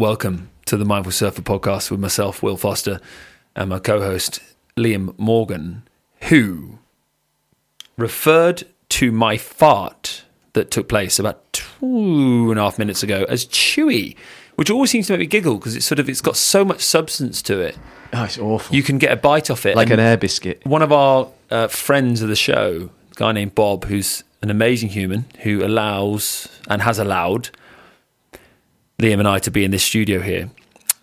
welcome to the Mindful Surfer podcast with myself, Will Foster, and my co host, Liam Morgan, who referred to my fart that took place about two and a half minutes ago as chewy, which always seems to make me giggle because it's sort of it's got so much substance to it. Oh, it's awful. You can get a bite off it. like an air biscuit. one of our uh, friends of the show, a guy named Bob, who's an amazing human who allows and has allowed Liam and I to be in this studio here,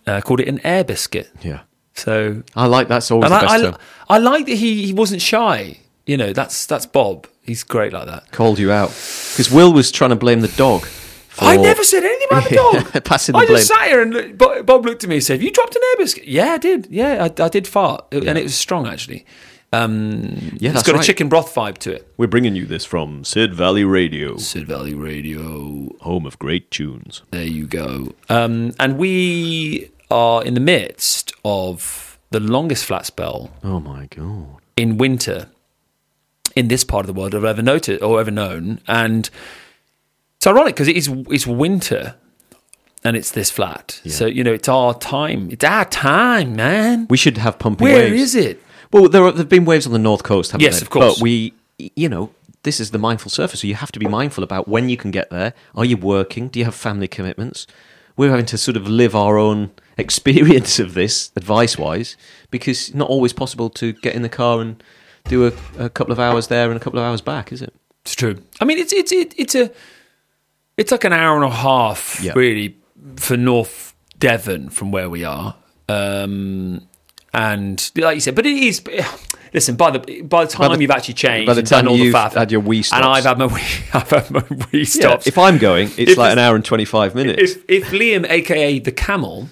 uh, called it an air biscuit. Yeah. So, I like that's always the I, best I, term. I like that he, he wasn't shy. You know, that's that's Bob. He's great like that. Called you out because Will was trying to blame the dog. For I never said anything about the dog. Passing the I blame. just sat here and look- Bob looked at me and said, "Have you dropped an air biscuit?" Yeah, I did. Yeah, I, I did fart, and it was strong actually. Um, Yeah, it's that's got a chicken broth vibe to it. We're bringing you this from Sid Valley Radio, Sid Valley Radio. home of great tunes. There you go. Um, and we are in the midst of the longest flat spell Oh my god. in winter in this part of the world I've ever noted or ever known. And it's ironic because it is it's winter and it's this flat. So you know it's our time. It's our time, man. We should have pumping Where waves. is it? Well, there have been waves on the north coast, haven't Yes, there? of course. But we, you know, this is the mindful surfer, so you have to be mindful about when you can get there. Are you working? Do you have family commitments? We're having to sort of live our own experience of this, advice-wise, because it's not always possible to get in the car and do a, a couple of hours there and a couple of hours back, is it? It's true. I mean, it's it's it, it's a it's like an hour and a half, Yeah. really, for North Devon from where we are. Um, and like you said, but it is. Listen, by the by the time the- you've actually changed, by the time you've faff, had your wee and. I've had my wee, I've had my wee stops. if I'm going, it's If like an hour and 25 minutes. if if Liam, aka the camel,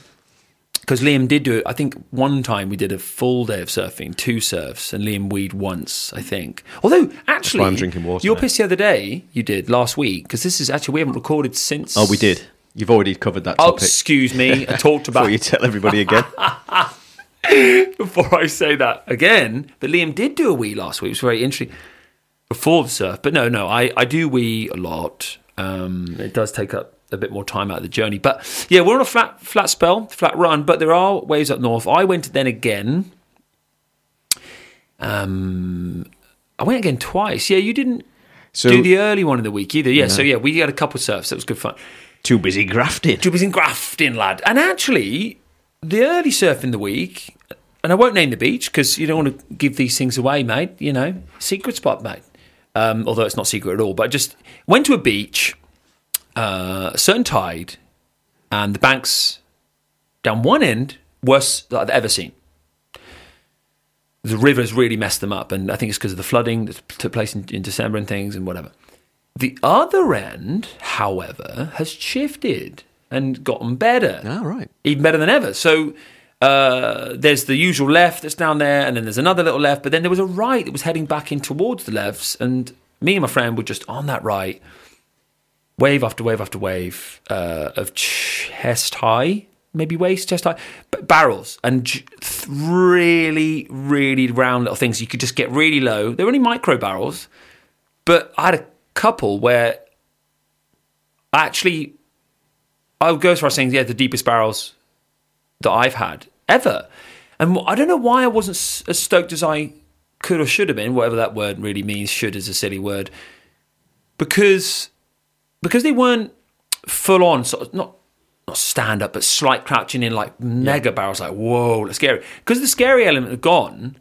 because Liam did do it. I think one time we did a full day of surfing, two surfs, and Liam weed once. I think. Although actually, I'm drinking water Your piss the other day, you did last week because this is actually we haven't recorded since. oh, we did. You've already covered that Oh, topic. excuse me. I talked Before about you tell everybody again. before I say that again. But Liam did do a wee last week. It was very interesting before the surf. But no, no, I, I do wee a lot. Um, it does take up a bit more time out of the journey. But yeah, we're on a flat flat spell, flat run. But there are waves up north. I went then again. Um, I went again twice. Yeah, you didn't So, do the early one of the week either. Yeah, so yeah, we had a couple of surfs. That was good fun. too busy grafting. Too busy grafting, lad. And actually, the early surf in the week, and I won't name the beach because you don't want to give these things away, mate. You know, secret spot, mate. Um, although it's not secret at all. But I just went to a beach, uh, a certain tide, and the banks down one end worst that I've ever seen. The rivers really messed them up, and I think it's because of the flooding that took place in, in December and things and whatever. The other end, however, has shifted and gotten better. Ah, right. Even better than ever. So uh, there's the usual left that's down there, and then there's another little left, but then there was a right that was heading back in towards the lefts, and me and my friend were just on that right, wave after wave after wave uh, of chest high, maybe waist, chest high, b- barrels, and j- really, really round little things. You could just get really low. They're only micro barrels, but I had a couple where I actually I would go as far as saying, yeah, the deepest barrels that I've had ever. And I don't know why I wasn't as stoked as I could or should have been, whatever that word really means. Should is a silly word. Because because they weren't full on, sort of not not stand up, but slight crouching in like mega barrels, like whoa, that's scary. Because the scary element had gone.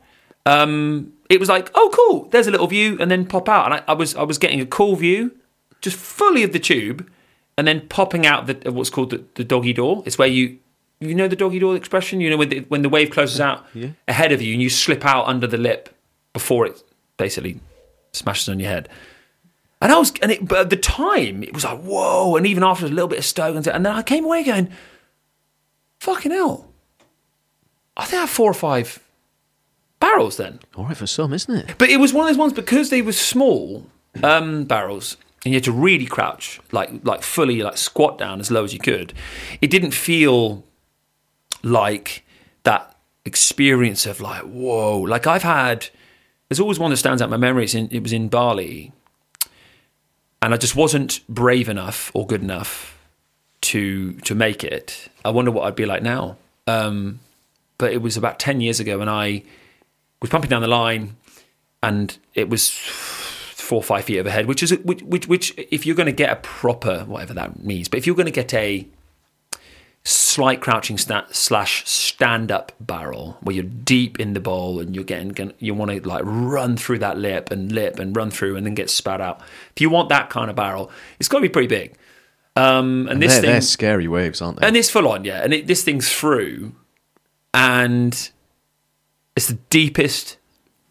Um, it was like, oh, cool. There's a little view, and then pop out, and I, I was I was getting a cool view, just fully of the tube, and then popping out the what's called the, the doggy door. It's where you you know the doggy door expression. You know when the, when the wave closes out ahead of you, and you slip out under the lip before it basically smashes on your head. And I was, and it, but at the time, it was like, whoa. And even after a little bit of stoke, and, and then I came away going, fucking hell. I think I had four or five barrels then. All right for some, isn't it? But it was one of those ones because they were small um, barrels, and you had to really crouch, like like fully like squat down as low as you could. It didn't feel like that experience of like whoa. Like I've had, there's always one that stands out in my memory. In, it was in Bali, and I just wasn't brave enough or good enough to to make it. I wonder what I'd be like now. Um, but it was about ten years ago, and I was pumping down the line, and it was four or five feet overhead, which is which, which which if you're going to get a proper whatever that means, but if you're going to get a slight crouching slash stand up barrel where you're deep in the bowl and you're getting gonna- you want to like run through that lip and lip and run through and then get spat out. If you want that kind of barrel, it's got to be pretty big. Um, and this They're, thing, they're scary waves, aren't they? and it's full on, yeah. And it, this thing's through, and it's the deepest,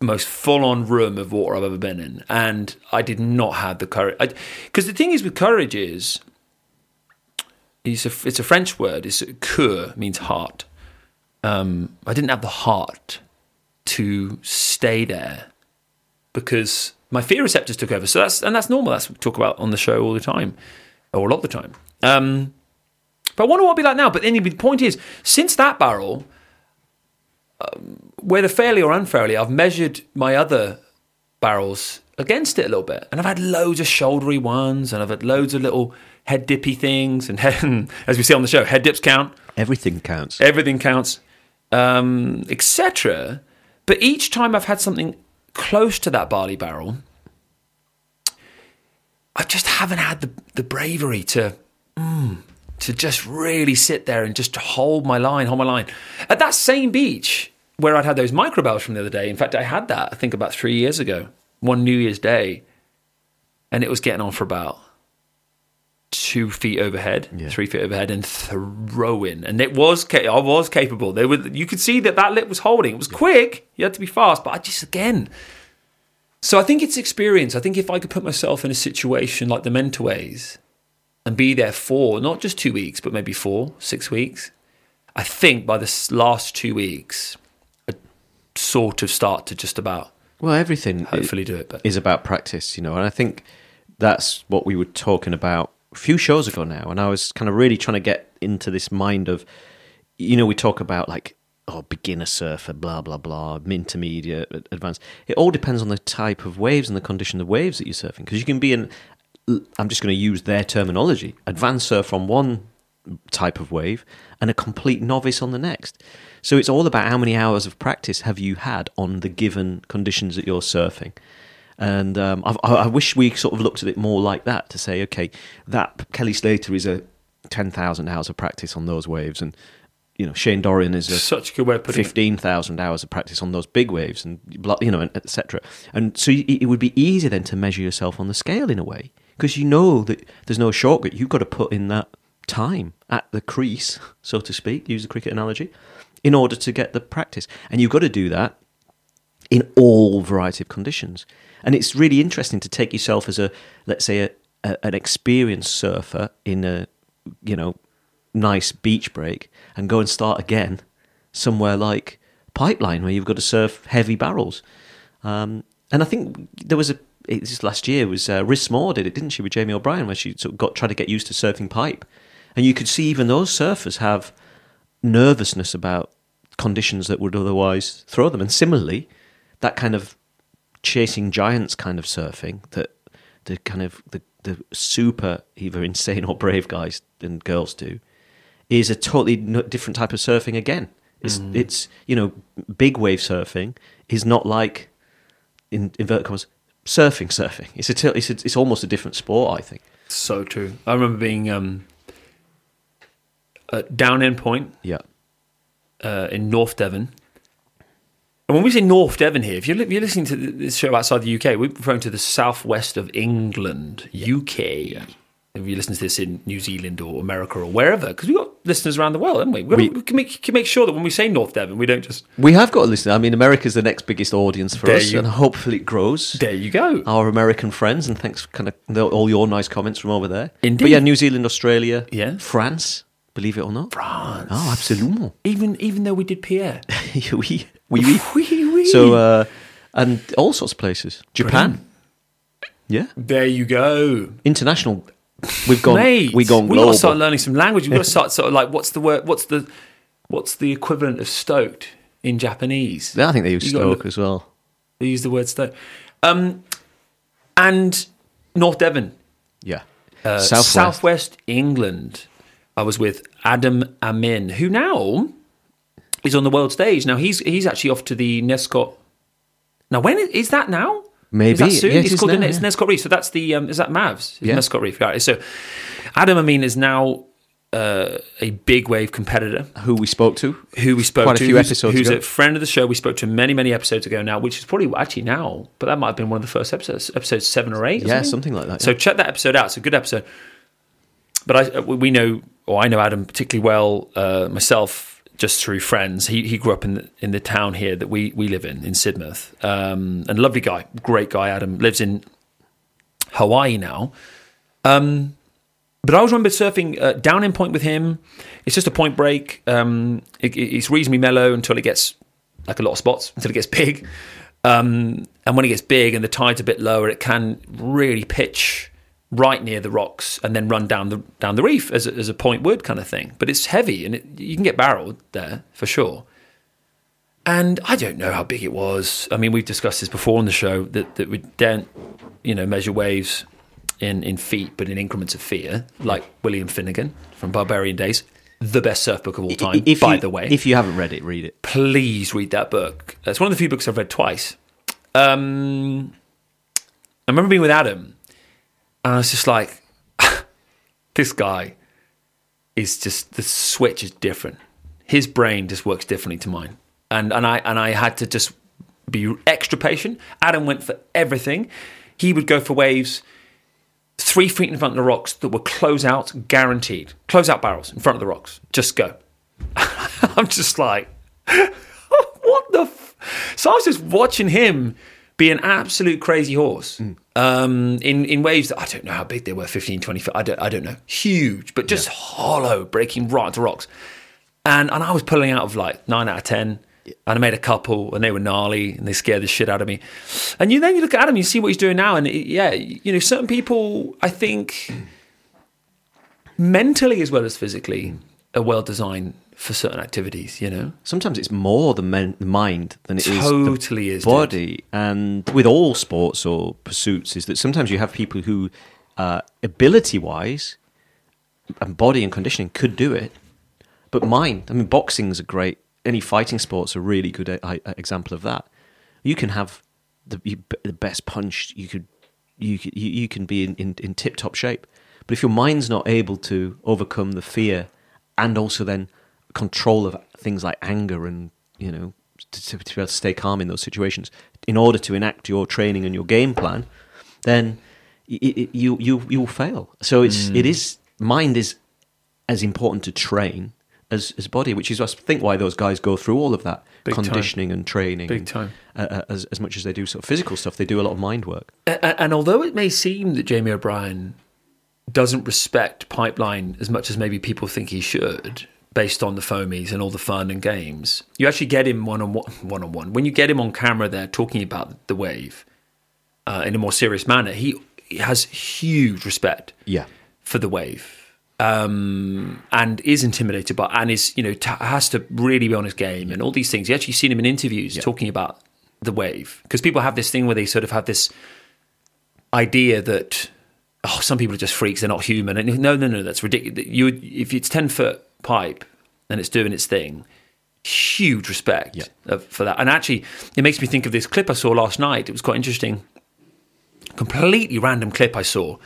most full on room of water I've ever been in. And I did not have the courage. Because the thing is with courage is, it's a, it's a French word. It's cœur, means heart. Um, I didn't have the heart to stay there because my fear receptors took over. So that's and that's normal. That's what we talk about on the show all the time, or a lot of the time. Um, but I wonder what it'll be like now. But anyway, the point is, since that barrel, um, whether fairly or unfairly, I've measured my other barrels against it a little bit, and I've had loads of shouldery ones, and I've had loads of little head dippy things, and head, as we see on the show, head dips count Everything counts. everything counts, um, etc. But each time I've had something close to that Bali barrel, I just haven't had the, the bravery to mm, to just really sit there and just hold my line, hold my line. At that same beach where I'd had those microbells from the other day, in fact, I had that I think about three years ago, one New Year's Day, and it was getting on for about two feet overhead, Yeah. three feet overhead, and throwing. And it was, I was capable. They were, you could see that that lip was holding. It was quick. You had to be fast, but I just again. So I think it's experience. I think if I could put myself in a situation like the Mentawais and be there for not just two weeks, but maybe four, six weeks, I think by the last two weeks, sort of start to just about Well, everything hopefully do it. But is about practice, you know, and I think that's what we were talking about a few shows ago now. And I was kind of really trying to get into this mind of, you know, we talk about like, oh, beginner surfer, blah, blah, blah, intermediate, advanced. It all depends on the type of waves and the condition of waves that you're surfing. Because you can be in I'm just going to use their terminology, advanced surf on one type of wave and a complete novice on the next. So it's all about how many hours of practice have you had on the given conditions that you're surfing. And um, I've, I I wish we sort of looked at it more like that to say, okay, that Kelly Slater is a ten thousand hours of practice on those waves, and you know Shane Dorian is a such a good way of putting fifteen thousand hours of practice on those big waves, and you know, etc. And so it would be easier then to measure yourself on the scale in a way because you know that there's no shortcut. You've got to put in that time at the crease, so to speak, use the cricket analogy, in order to get the practice, and you've got to do that in all variety of conditions. And it's really interesting to take yourself as a, let's say, a, a, an experienced surfer in a, you know, nice beach break and go and start again somewhere like Pipeline where you've got to surf heavy barrels. Um, and I think there was a, was last year was uh, Riz Moore did it, didn't she, with Jamie O'Brien, where she sort of got tried to get used to surfing pipe, and you could see even those surfers have nervousness about conditions that would otherwise throw them. And similarly, that kind of chasing giants kind of surfing that the kind of the, the super either insane or brave guys and girls do is a totally different type of surfing again. It's, it's you know big wave surfing is not like in inverted commas surfing surfing. It's a, it's a, it's almost a different sport. I think. So true. I remember being um, at Downend Point Yeah. Uh, in North Devon. And when we say North Devon here, if you're, if you're listening to this show outside the UK, we're referring to the southwest of England, UK. If you listen to this in New Zealand or America or wherever, because we've got listeners around the world, haven't we? We've got to- We- we, can, make, can make sure that when we say North Devon, we don't just. We have got a listener. I mean, America's the next biggest audience for There us, you- and hopefully it grows. There you go. Our American friends, and thanks for kind of all your nice comments from over there. Indeed. But yeah, New Zealand, Australia, Yeah. France, believe it or not. France. Oh, absolutely. Even even though we did Pierre. oui, oui. Wee, wee. So, uh, and all sorts of places. Japan. Yeah. there you go. International. We've gone. Mate, We've gone We've got to start learning some language. We've got to start sort of like what's the word? What's the what's the equivalent of stoked in Japanese? Yeah, I think they use You Stoke look- as well. They use the word stoked. Um, and North Devon, Yeah. uh, Southwest. Southwest England, I was with Adam Amin, who now is on the world stage. Now he's he's actually off to the Nelscott. Now when is, is that now? Maybe. is that soon? Yeah, it it's called the now, Nes- yeah. Nelscott Reef. So that's the um, is that Mavs? Yeah. Nelscott Reef. Right. So Adam Amin is now uh, a big wave competitor Who we spoke to? who we spoke to. Quite a few who's, episodes who's ago. a friend of the show. We spoke to many, many episodes ago now, which is probably actually now, but that might have been one of the first episodes, episode seven or eight. or Yeah, something like that. So check that episode out. It's a good episode. But I, we know, or I know Adam particularly well uh, myself, just through friends. He he grew up in the, in the town here that we we live in in Sidmouth, um, and lovely guy, great guy. Adam lives in Hawaii now. Um, but I always remember surfing uh, Downend point with him. It's just a point break. Um, it- it's reasonably mellow until it gets like a lot of spots until it gets big. Um, and when it gets big and the tide's a bit lower, it can really pitch right near the rocks and then run down the down the reef as a, as a point would kind of thing. But it's heavy and it, you can get barreled there for sure. And I don't know how big it was. I mean, we've discussed this before on the show that, that we don't, you know, measure waves in, in feet, but in increments of fear, like William Finnegan from Barbarian Days, the best surf book of all time, if by you, the way. if you haven't read it, read it. Please read that book. It's one of the few books I've read twice. Um, I remember being with Adam, and I was just like, this guy is just the switch is different. His brain just works differently to mine, and and I and I had to just be extra patient. Adam went for everything. He would go for waves three feet in front of the rocks that were close out, guaranteed. Close out barrels in front of the rocks. Just go. I'm just like, what the? F-? So I was just watching him be an absolute crazy horse mm. Um, in in waves that I don't know how big they were 15, 20 feet. I don't, I don't know. Huge, but just hollow, breaking right into rocks. And and I was pulling out of like nine out of ten. And I made a couple, and they were gnarly, and they scared the shit out of me. And you then you look at Adam, you see what he's doing now, and it, yeah, you know, certain people, I think, mentally as well as physically, are well designed for certain activities. You know, Sometimes it's more the, men, the mind than it is totally the is. dude. body. And with all sports or pursuits, is that sometimes you have people who, uh, ability wise, and body and conditioning could do it, but mind. I mean, boxing is a great. Any fighting sports a really good uh, uh, example of that. You can have the you, the best punch. You could you you, you can be in, in, in tip top shape, but if your mind's not able to overcome the fear and also then control of things like anger and you know to, to, to be able to stay calm in those situations in order to enact your training and your game plan, then y y you you you will fail. So it's Mm. it is mind is as important to train as as body, which is I think why those guys go through all of that Big time. conditioning and training, Big and, time. uh, uh, as as much as they do sort of physical stuff. They do a lot of mind work. A- And although it may seem that Jamie O'Brien doesn't respect Pipeline as much as maybe people think he should, based on the foamies and all the fun and games, you actually get him one on one. One on one. When you get him on camera, there talking about the wave uh, in a more serious manner. He, he has huge respect Yeah, for the wave. Um, and is intimidated by, and is you know t- has to really be on his game and all these things. You actually seen him in interviews talking about the wave because people have this thing where they sort of have this idea that oh, some people are just freaks; they're not human. And no, no, no, that's ridiculous. You, if it's ten foot pipe and it's doing its thing, huge respect Yeah. for that. And actually, it makes me think of this clip I saw last night. It was quite interesting. Completely random clip I saw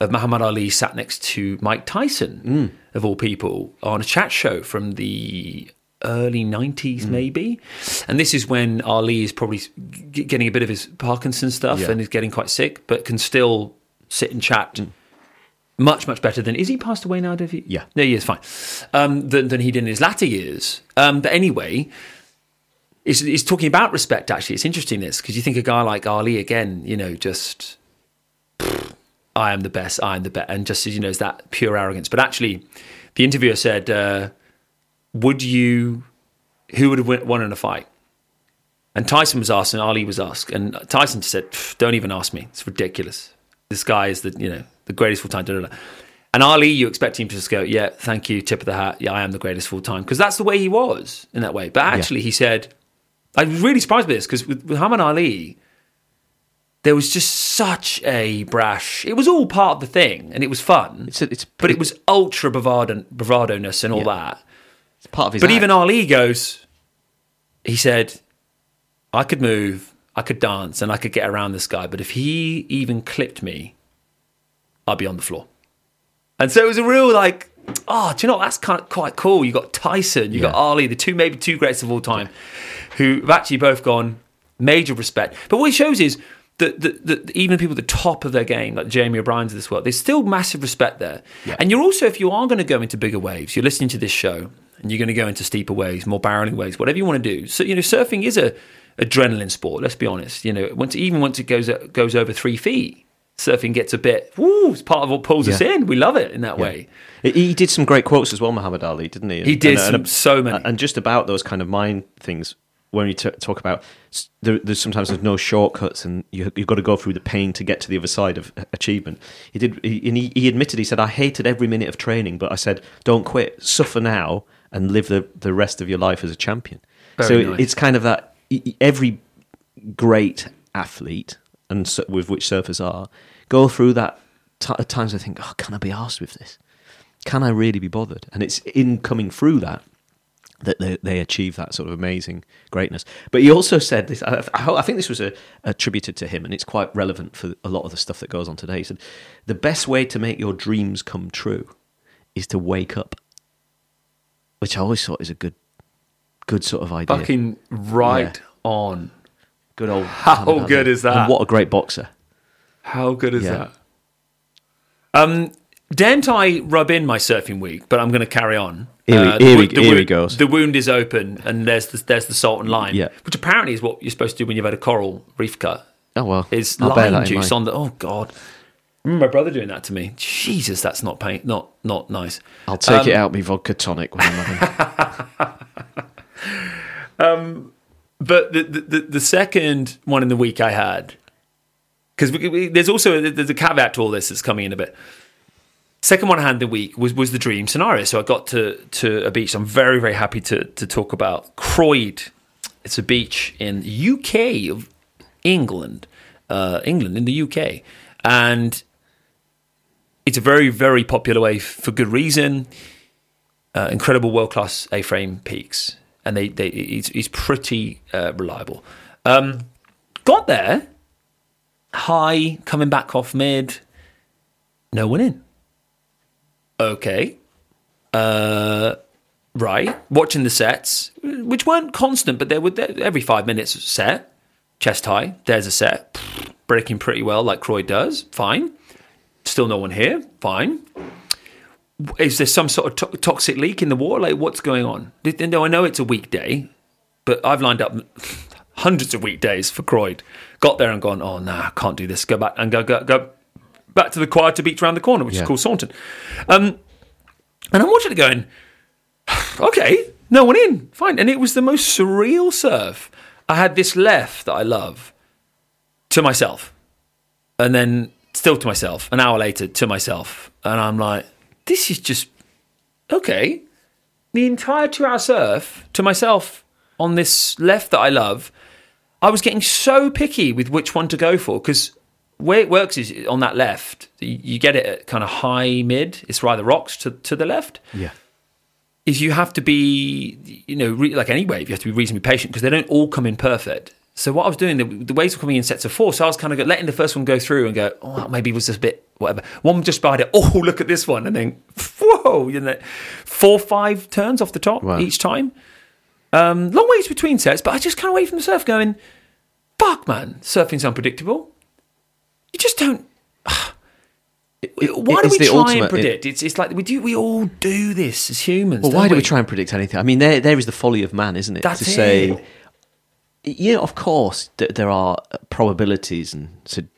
of Muhammad Ali sat next to Mike Tyson, mm. of all people, on a chat show from the early 90s, mm. maybe. And this is when Ali is probably getting a bit of his Parkinson stuff Yeah. and is getting quite sick, but can still sit and chat. Mm. Much, much better than. Is he passed away now? Did he? Yeah. No, he is fine. Um, than, than he did in his latter years. Um, but anyway, he's, he's talking about respect, actually. It's interesting, this, because you think a guy like Ali, again, you know, just I am the best, I am the best, and just you know, it's that pure arrogance. But actually, the interviewer said, uh, "Would you? Who would have won in a fight?" And Tyson was asked, and Ali was asked, and Tyson said, "Don't even ask me. It's ridiculous. This guy is the you know the greatest full time." And Ali, you expect him to just go, "Yeah, thank you, tip of the hat. Yeah, I am the greatest full time," because that's the way he was in that way. But actually, he said, "I was really surprised by this because with Muhammad Ali." there was just such a brash. It was all part of the thing, and it was fun. It's, a, it's but it was ultra bravado, bravado-ness and all that. it's part of his. But act. even Ali goes, he said, I could move, I could dance, and I could get around this guy. But if he even clipped me, I'd be on the floor. And so it was a real like, oh, do you know that's kind of quite cool. You got Tyson, you got Ali, the two maybe two greats of all time, who have actually both gone major respect. But what it shows is that, that, that even people at the top of their game, like Jamie O'Brien's of this world, there's still massive respect there. And you're also, if you are going to go into bigger waves, you're listening to this show and you're going to go into steeper waves, more barreling waves, whatever you want to do. So you know, surfing is a adrenaline sport. Let's be honest. You know, once even once it goes goes over three feet, surfing gets a bit. Woo! It's part of what pulls us in. We love it in that way. He- did some great quotes as well, Muhammad Ali, didn't he? He did some- so many. and just about those kind of mind things. When you t- talk about, there, there's sometimes there's no shortcuts, and you, you've got to go through the pain to get to the other side of achievement. He did, he, and he, he admitted he said, "I hated every minute of training, but I said, don't quit, suffer now, and live the the rest of your life as a champion." Very so nice. it's kind of that every great athlete, and so, with which surfers are, go through that t- at times. I think, oh, can I be asked with this? Can I really be bothered? And it's in coming through that that they, they achieve that sort of amazing greatness. But he also said this. I, I think this was a, attributed to him, and it's quite relevant for a lot of the stuff that goes on today. He said, "The best way to make your dreams come true is to wake up," which I always thought is a good, good sort of idea. Fucking right on. good old. How good is that? And what a great boxer! How good is Yeah. that? Um, didn't I rub in my surfing week? But I'm going to carry on. Here he- Uh, the here the here he wound- goes. The wound is open, and there's the, there's the salt and lime, Yeah. which apparently is what you're supposed to do when you've had a coral reef cut. Oh well, Is I'll lime juice on the? Oh God, remember my brother doing that to me. Jesus, that's not pain, not not nice. I'll take Um, it out me vodka tonic when I'm having. But the, the, the, the second one in the week I had, because there's also there's a caveat to all this that's coming in a bit. Second one I had the week was, was the dream scenario. So I got to, to a beach I'm very, very happy to, to talk about. Croyde. It's a beach in UK of England, uh, England in the UK. And it's a very, very popular way for good reason. Uh, incredible world class A frame peaks, and they, they he's, he's pretty uh, reliable. Um, got there, high, coming back off mid, no one in. Okay, uh, right. Watching the sets, which weren't constant, but they were there every five minutes set, chest high. There's a set, breaking pretty well like Croyde does. Fine. Still no one here. Fine is there some sort of to- toxic leak in the water? Like, what's going on? No, I know it's a weekday, but I've lined up hundreds of weekdays for Croyde. Got there and gone, oh, nah, I can't do this. Go back and go, go, go back to the quieter beach around the corner, which Yeah. is called Saunton. Um, and I'm watching it going, okay, no one in, fine. And it was the most surreal surf. I had this left that I love to myself, and then still to myself. An hour later, to myself, and I'm like, this is just okay. The entire two-hour surf to myself on this left that I love. I was getting so picky with which one to go for because where it works is on that left, you get it at kind of high mid. It's right the rocks to to the left yeah, is you have to be, you know, re- like any wave, you have to be reasonably patient because they don't all come in perfect. So what I was doing, the, the waves were coming in sets of four. So I was kind of letting the first one go through and go, oh, maybe it was just a bit whatever. One just spied it. Oh, look at this one, and then whoa, you know, four five turns off the top Wow. each time. Um, long ways between sets, but I just kind of away from the surf, going, fuck, man, surfing's unpredictable. You just don't. Why it- do we try ultimate- and predict? it's it's like we do. We all do this as humans. Well, why do we try and predict anything? I mean, there there is the folly of man, isn't it? That's to say, it. you know, of course, th- there are probabilities and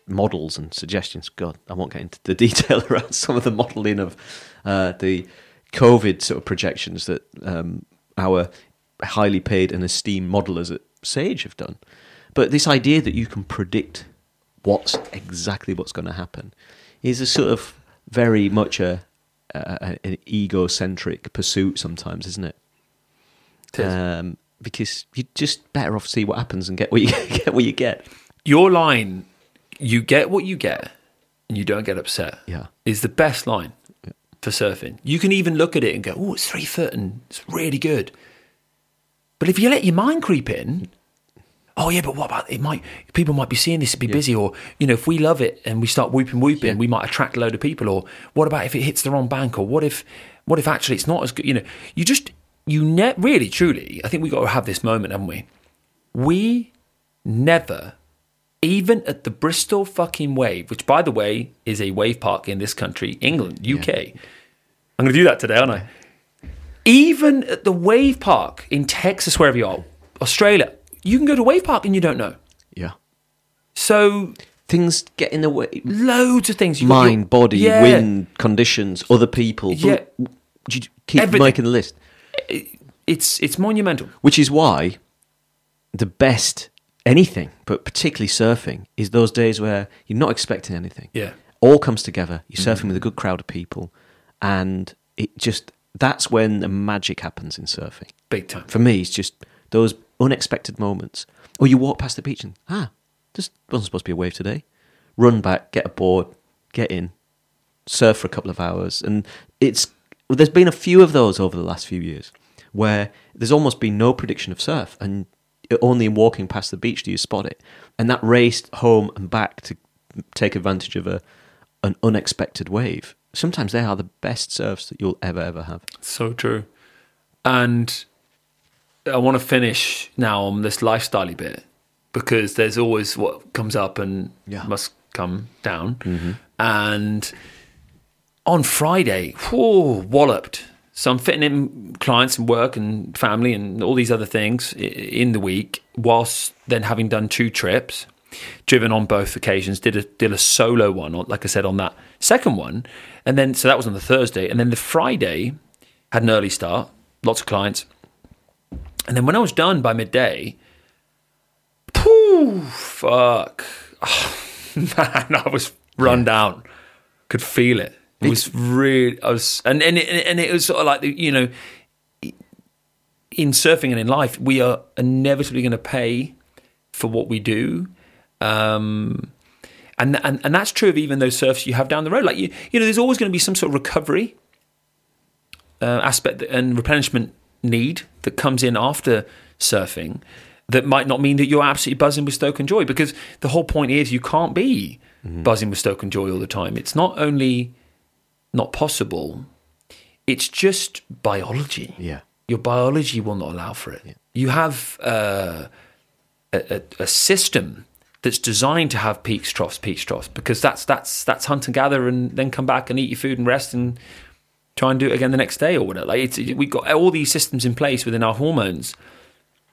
models and suggestions. God, I won't get into the detail around some of the modelling of uh, the COVID sort of projections that um, our highly paid and esteemed modelers at Sage have done. But this idea that you can predict what's exactly what's going to happen is a sort of very much a, a an egocentric pursuit sometimes, isn't it? It is. Um, because you're just better off see what happens and get what you get. What you get. your line you get what you get and you don't get upset Yeah. is the best line for surfing. You can even look at it and go, oh, it's three foot and it's really good. But if you let your mind creep in, oh yeah, but what about it? Might people might be seeing this and be busy, or you know, if we love it and we start whooping whooping, we might attract a load of people. Or what about if it hits the wrong bank? Or what if what if actually it's not as good? You know, you just you ne- really truly. I think we got to have this moment, haven't we? We never, even at the Bristol fucking Wave, which by the way is a wave park in this country, England, UK. I'm going to do that today, aren't I? Even at the wave park in Texas, wherever you are, Australia, you can go to a wave park and you don't know. Yeah. So Things get in the way. loads of things. You've Mind, your- body, Yeah. wind, conditions, other people. Yeah. You keep Everything. making the list. It's it's monumental. Which is why the best anything, but particularly surfing, is those days where you're not expecting anything. Yeah. All comes together. You're surfing mm-hmm. with a good crowd of people, and it just that's when the magic happens in surfing. Big time. For me, it's just those unexpected moments. Or you walk past the beach and ah, this wasn't supposed to be a wave today. Run back, get a board, get in, surf for a couple of hours, and it's well, there's been a few of those over the last few years where there's almost been no prediction of surf, and only in walking past the beach do you spot it, and that race home and back to take advantage of a an unexpected wave. Sometimes they are the best surfs that you'll ever ever have. So true. And I want to finish now on this lifestyle bit because there's always what comes up and Yeah. must come down. Mm-hmm. And on Friday, whew, walloped. So I'm fitting in clients and work and family and all these other things in the week, whilst then having done two trips, driven on both occasions. Did a did a solo one, on- like I said, on that second one, and then so that was on the Thursday, and then the Friday had an early start, lots of clients, and then when I was done by midday, pooh, fuck, man, I was run down, could feel it. It was really, I was, and and it, and it was sort of like you know, in surfing and in life, we are inevitably going to pay for what we do. Um, and, and and that's true of even those surfs you have down the road. Like you, you know, there's always going to be some sort of recovery uh, aspect and replenishment need that comes in after surfing. That might not mean that you're absolutely buzzing with stoke and joy, because the whole point is you can't be buzzing with stoke and joy all the time. It's not only not possible; it's just biology Yeah. your biology will not allow for it. You have uh, a, a, a system that's designed to have peaks, troughs, peaks, troughs, because that's that's that's hunt and gather, and then come back and eat your food and rest and try and do it again the next day or whatever. Like it's, we've got all these systems in place within our hormones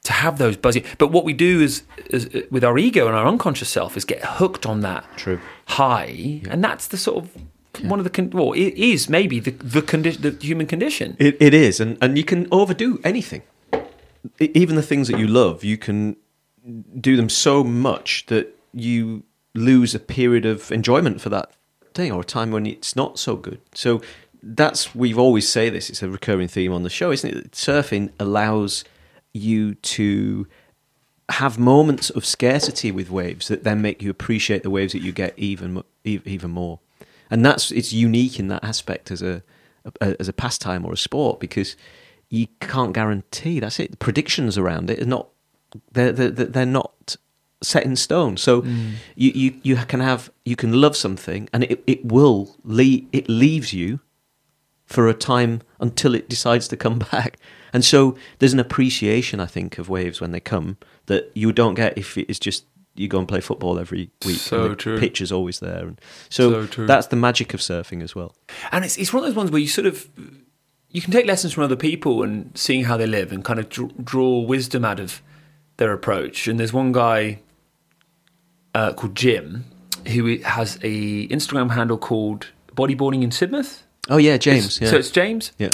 to have those buzzy. But what we do is, is uh, with our ego and our unconscious self is get hooked on that True. high, and that's the sort of one of the con- well, it is maybe the the, condition, the human condition. It, it is, and, and you can overdo anything. Even the things that you love, you can do them so much that you lose a period of enjoyment for that thing or a time when it's not so good. So that's we've always say this. It's a recurring theme on the show, isn't it? Surfing allows you to have moments of scarcity with waves that then make you appreciate the waves that you get even even more. And that's it's unique in that aspect as a, a as a pastime or a sport because you can't guarantee. That's it. The predictions around it are not they're they're, they're not set in stone. So mm. you, you you can have you can love something and it it will leave it leaves you for a time until it decides to come back. And so there's an appreciation, I think, of waves when they come that you don't get if it's just you go and play football every week. So and the true. Pitch is always there, and so, So true. that's the magic of surfing as well. and it's it's one of those ones where you sort of you can take lessons from other people and seeing how they live and kind of draw wisdom out of their approach. And there's one guy uh, called Jim who has a Instagram handle called Bodyboarding in Sidmouth. Oh yeah, James. It's- Yeah. So it's James. yeah.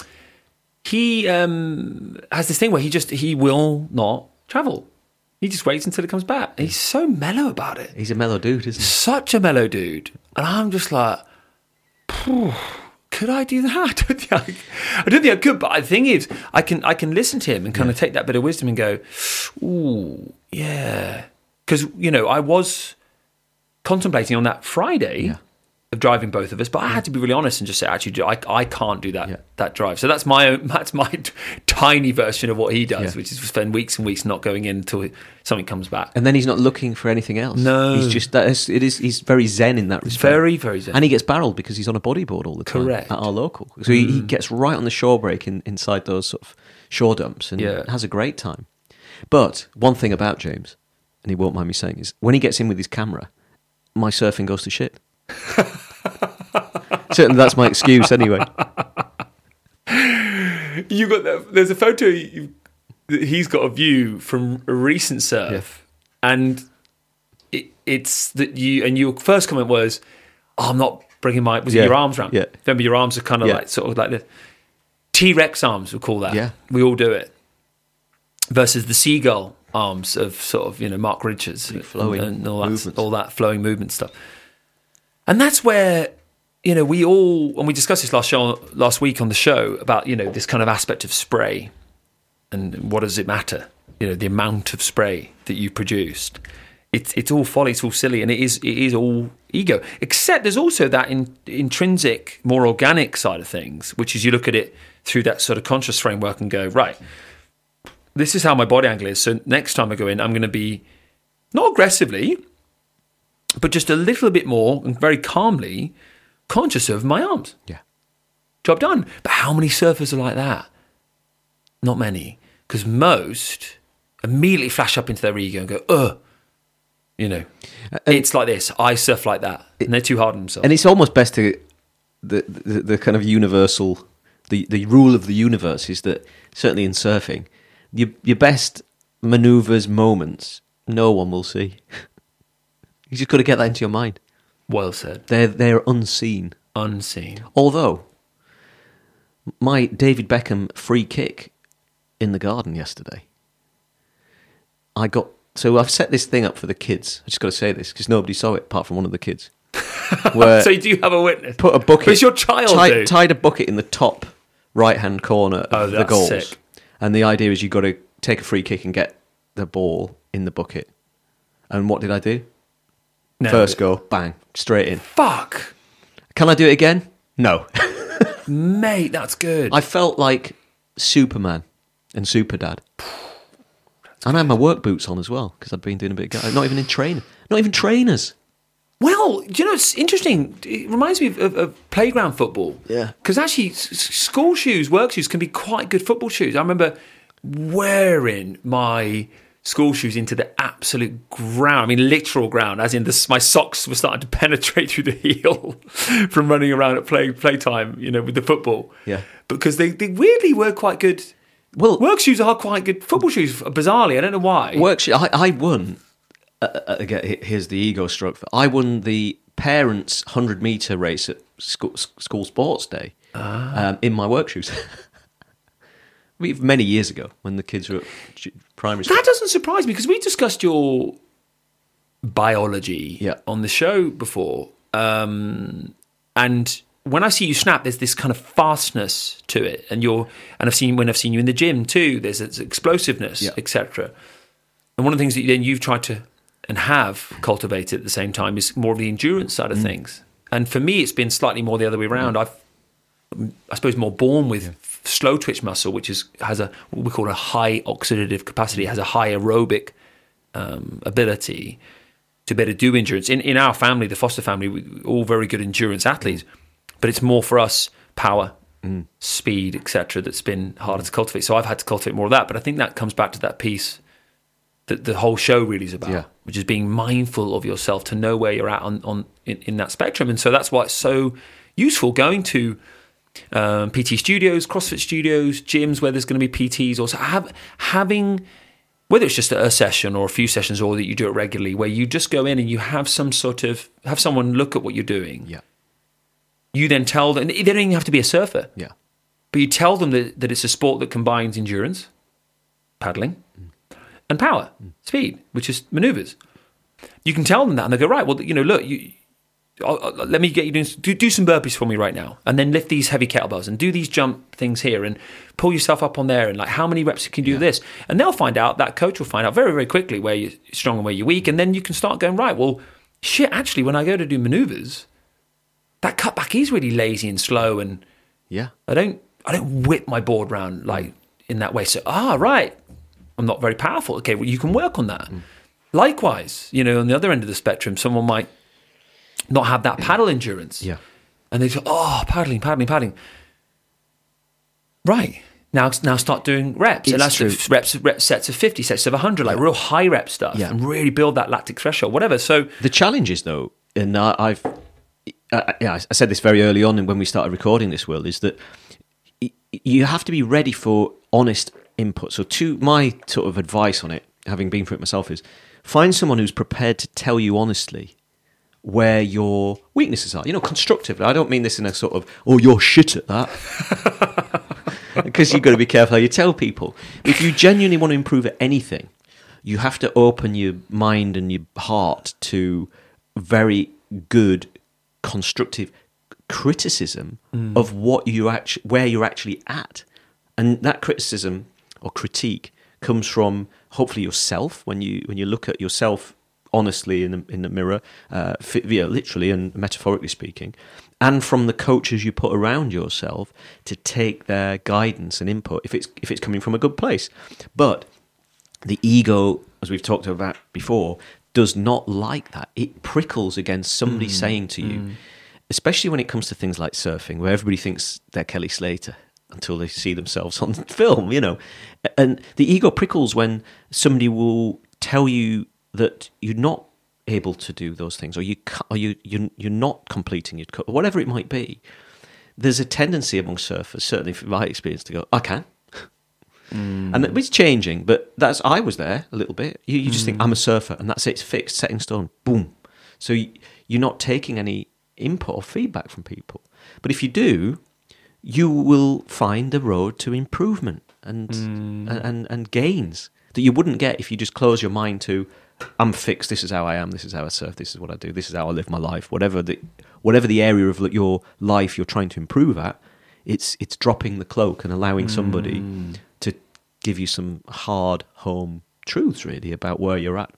He um, has this thing where he just he will not travel. He just waits until it comes back. He's so mellow about it. He's a mellow dude, isn't he? such a mellow dude, and I'm just like, "Phew, could I do that? I don't think I, I don't think I could. But the thing is, I can I can listen to him and kind of take that bit of wisdom and go, ooh, yeah, because you know I was contemplating on that Friday Yeah. Of driving both of us, but I had to be really honest and just say, actually, I, I can't do that Yeah. that drive. So that's my own, that's my t- tiny version of what he does, Yeah. which is spend weeks and weeks not going in until something comes back. And then he's not looking for anything else. No. he's just that is, it is. He's very zen in that respect. very, very zen. and he gets barreled because he's on a bodyboard all the time Correct. Mm. at our local. So he, he gets right on the shore break in, inside those sort of shore dumps and Yeah. has a great time. But one thing about James, and he won't mind me saying, is when he gets in with his camera, my surfing goes to shit. Certainly, that's my excuse anyway. you got that, there's a photo you, that he's got a view from a recent surf and it, it's that you and your first comment was oh, i'm not bringing my was it your arms round Yeah. remember your arms are kind of Yeah. like sort of like the t-rex arms we call that Yeah. we all do it versus the seagull arms of sort of you know mark richards flowing and all that, movements. all that flowing movement stuff and that's where you know we all and we discussed this last show last week on the show about you know this kind of aspect of spray and what does it matter? You know the amount of spray that you produced. It's it's all folly it's all silly and it is it is all ego. Except there's also that in, intrinsic more organic side of things which is you look at it through that sort of conscious framework and go right this is how my body angle is so next time i go in i'm going to be not aggressively but just a little bit more and very calmly conscious of my arms. Yeah. Job done. But how many surfers are like that? Not many. Because most immediately flash up into their ego and go, ugh. You know, it's like this. I surf like that. And they're too hard on themselves. And it's almost best to the, the the kind of universal the the rule of the universe is that certainly in surfing, your your best maneuvers moments no one will see. you just got to get that into your mind. well said. They're they're unseen. Unseen. Although my David Beckham free kick in the garden yesterday, I got so I've set this thing up for the kids. I just got to say this because nobody saw it apart from one of the kids. So you do have a witness. put a bucket. But it's your child, Tied, tied a bucket in the top right hand corner Oh, of the that's goals. sick. And the idea is you got to take a free kick and get the ball in the bucket. And what did I do? No. First go, bang, straight in. Fuck. Can I do it again? No. Mate, that's good. I felt like Superman and Super Dad. And I had my work boots on as well because I'd been doing a bit. Of, not even in train. Not even trainers. Well, you know, it's interesting. It reminds me of, of, of playground football. Yeah. Because actually, s- school shoes, work shoes can be quite good football shoes. I remember wearing my school shoes into the absolute ground. I mean, literal ground, as in the, my socks were starting to penetrate through the heel from running around at play playtime, you know, with the football. Yeah. Because they, they weirdly were quite good. Well, Work shoes are quite good football shoes, bizarrely. I don't know why. Work. I, I won. Uh, uh, again, here's the ego stroke. I won the parents' hundred meter race at school, school sports day um, in my work shoes. I mean, many years ago, when the kids were primary school. That doesn't surprise me because we discussed your biology Yeah. on the show before. Um, and when I see you snap, there's this kind of fastness to it, and you're and I've seen when I've seen you in the gym too. There's this explosiveness, Yeah. etc. And one of the things that then you've tried to and have cultivated at the same time is more of the endurance side of Mm. things. And for me, it's been slightly more the other way around. I've I suppose more born with f- slow twitch muscle, which is has a what we call a high oxidative capacity, has a high aerobic um, ability to be able to do endurance. In in our family, the Foster family, we we're all very good endurance athletes, but it's more for us power, speed, etc. That's been harder to cultivate. So I've had to cultivate more of that. But I think that comes back to that piece that the whole show really is about, Yeah. which is being mindful of yourself to know where you're at on, on in, in that spectrum. And so that's why it's so useful going to um, PT studios, CrossFit studios, gyms where there's going to be PTs, also have having whether it's just a session or a few sessions or that you do it regularly, where you just go in and you have some sort of have someone look at what you're doing. Yeah, You then tell them they don't even have to be a surfer, yeah, but you tell them that, that it's a sport that combines endurance, paddling, and power, speed, which is maneuvers. You can tell them that, and they go, right. Well, you know, look, you, let me get you doing do, do some burpees for me right now, and then lift these heavy kettlebells and do these jump things here, and pull yourself up on there, and like how many reps you can do this, and they'll find out. That coach will find out very very quickly where you're strong and where you're weak, and then you can start going right. Well, shit, actually, when I go to do maneuvers, that cutback is really lazy and slow, and Yeah. I don't I don't whip my board round like in that way. So ah, right, I'm not very powerful. Okay, well, you can work on that. Likewise, you know, on the other end of the spectrum, someone might not have that paddle endurance. Yeah. and they say, "Oh, paddling, paddling, paddling." Right now, now start doing reps, It's true. reps, reps sets of fifty, sets of hundred, like real high rep stuff, Yeah. and really build that lactic threshold, whatever. So The challenge is though, and I, I've, I, yeah, I said this very early on, and when we started recording this, Will, is that you have to be ready for honest input. So, to my sort of advice on it, having been through it myself, is find someone who's prepared to tell you honestly where your weaknesses are. You know, constructively. I don't mean this in a sort of, oh, you're shit at that. because you've got to be careful how you tell people. If you genuinely want to improve at anything, you have to open your mind and your heart to very good, constructive criticism mm. of what you actually, where you're actually at, and that criticism or critique comes from hopefully yourself when you when you look at yourself honestly in the, in the mirror, uh, yeah, literally and metaphorically speaking, and from the coaches you put around yourself to take their guidance and input if it's if it's coming from a good place. But the ego, as we've talked about before, does not like that. It prickles against somebody saying to you, especially when it comes to things like surfing, where everybody thinks they're Kelly Slater until they see themselves on film, you know. And the ego prickles when somebody will tell you that you're not able to do those things, or you or you you you're not completing your cut, whatever it might be. There's a tendency among surfers, certainly from my experience, to go, "I can." Hmm. And it's changing, but that's I was there a little bit. You, you just think hmm. I'm a surfer, and that's it. It's fixed, set in stone. Boom. So you, you're not taking any input or feedback from people. But if you do, you will find a road to improvement and and, and and gains that you wouldn't get if you just close your mind to I'm fixed. This is how I am. This is how I surf. This is what I do. This is how I live my life. Whatever the whatever the area of your life you're trying to improve at, it's it's dropping the cloak and allowing somebody mm. to give you some hard home truths really about where you're at.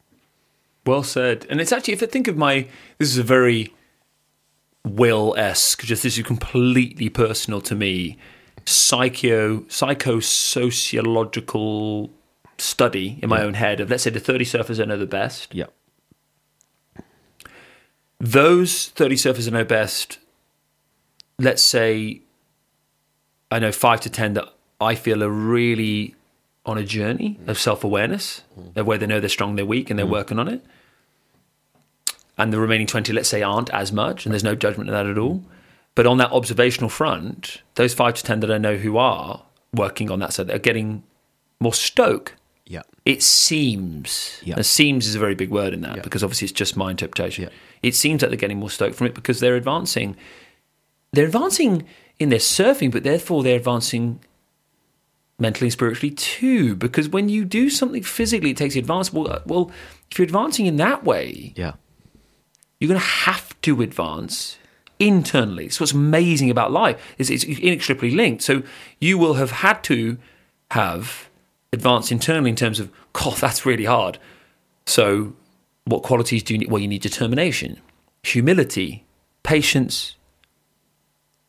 Well said. And it's actually, if I think of my, this is a very Will esque, just this is completely personal to me, psycho, psychosociological study in my own head of, let's say, the 30 surfers I know the best. Yeah. Those 30 surfers I know best, let's say, I know five to 10 that I feel are really on a journey mm. of self awareness, mm. of where they know they're strong, they're weak, and they're mm. working on it. And the remaining 20, let's say, aren't as much, and there's no judgment in that at all. But on that observational front, those five to 10 that I know who are working on that so they're getting more stoke. Yeah. It seems. Yeah. And seems is a very big word in that Yeah. because obviously it's just my interpretation. Yeah. It seems like they're getting more stoked from it because they're advancing. They're advancing in their surfing, but therefore they're advancing mentally and spiritually too. Because when you do something physically, it takes you advance. Well, uh, well, if you're advancing in that way, Yeah. you're going to have to advance internally. So what's amazing about life is it's inextricably linked. So you will have had to have advanced internally in terms of, God, that's really hard. So what qualities do you need? Well, you need determination, humility, patience,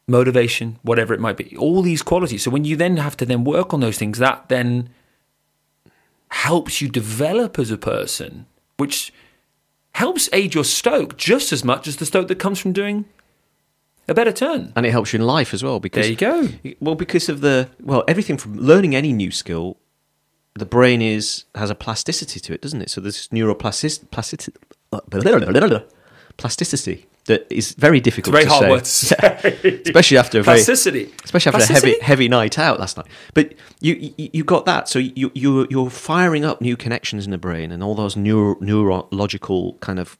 motivation, whatever it might be. All these qualities. So when you then have to then work on those things, that then helps you develop as a person, which helps aid your stoke just as much as the stoke that comes from doing a better turn. And it helps you in life as well because There you go. Well, because of the well, everything from learning any new skill, the brain is has a plasticity to it, doesn't it? So there's neuroplasticity, plasticity, plasticity that is very It's difficult very to hard say, word to say. especially after a very Plasticity. especially after a heavy heavy night out last night. But you you, you got that, so you you you're firing up new connections in the brain and all those neuro, neurological kind of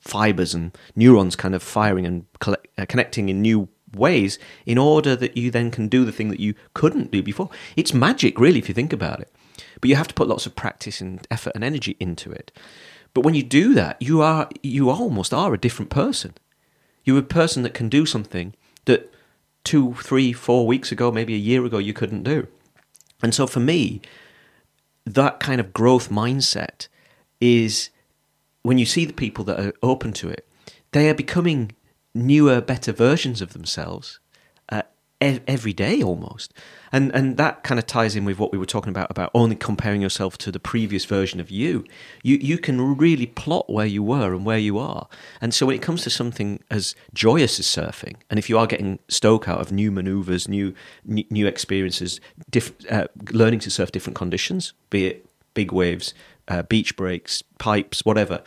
fibers and neurons kind of firing and collect, uh, connecting in new ways in order that you then can do the thing that you couldn't do before. It's magic, really, if you think about it. But you have to put lots of practice and effort and energy into it. But when you do that, you are you almost are a different person. You're a person that can do something that two, three, four weeks ago, maybe a year ago, you couldn't do. And so for me, that kind of growth mindset is when you see the people that are open to it, they are becoming newer, better versions of themselves uh, every day almost. And and that kind of ties in with what we were talking about about only comparing yourself to the previous version of you. You you can really plot where you were and where you are. And so when it comes to something as joyous as surfing, and if you are getting stoke out of new maneuvers, new new, new experiences, diff, uh, learning to surf different conditions, be it big waves, uh, beach breaks, pipes, whatever.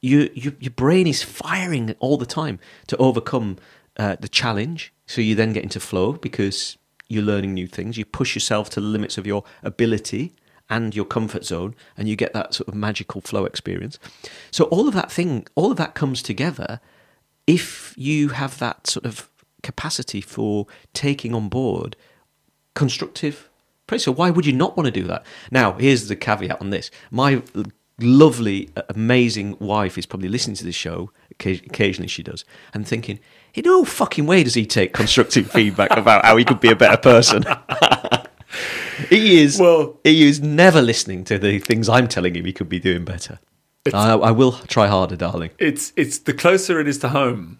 You, you, your brain is firing all the time to overcome uh, the challenge. So you then get into flow because you're learning new things. You push yourself to the limits of your ability and your comfort zone, and you get that sort of magical flow experience. So all of that thing, all of that comes together if you have that sort of capacity for taking on board constructive praise. So why would you not want to do that? Now, here's the caveat on this. My lovely, amazing wife is probably listening to this show. Occasionally, she does, and thinking, "In no fucking way does he take constructive feedback about how he could be a better person." he is. Well- he is never listening to the things I'm telling him he could be doing better. I, I will try harder, darling. It's it's the closer it is to home,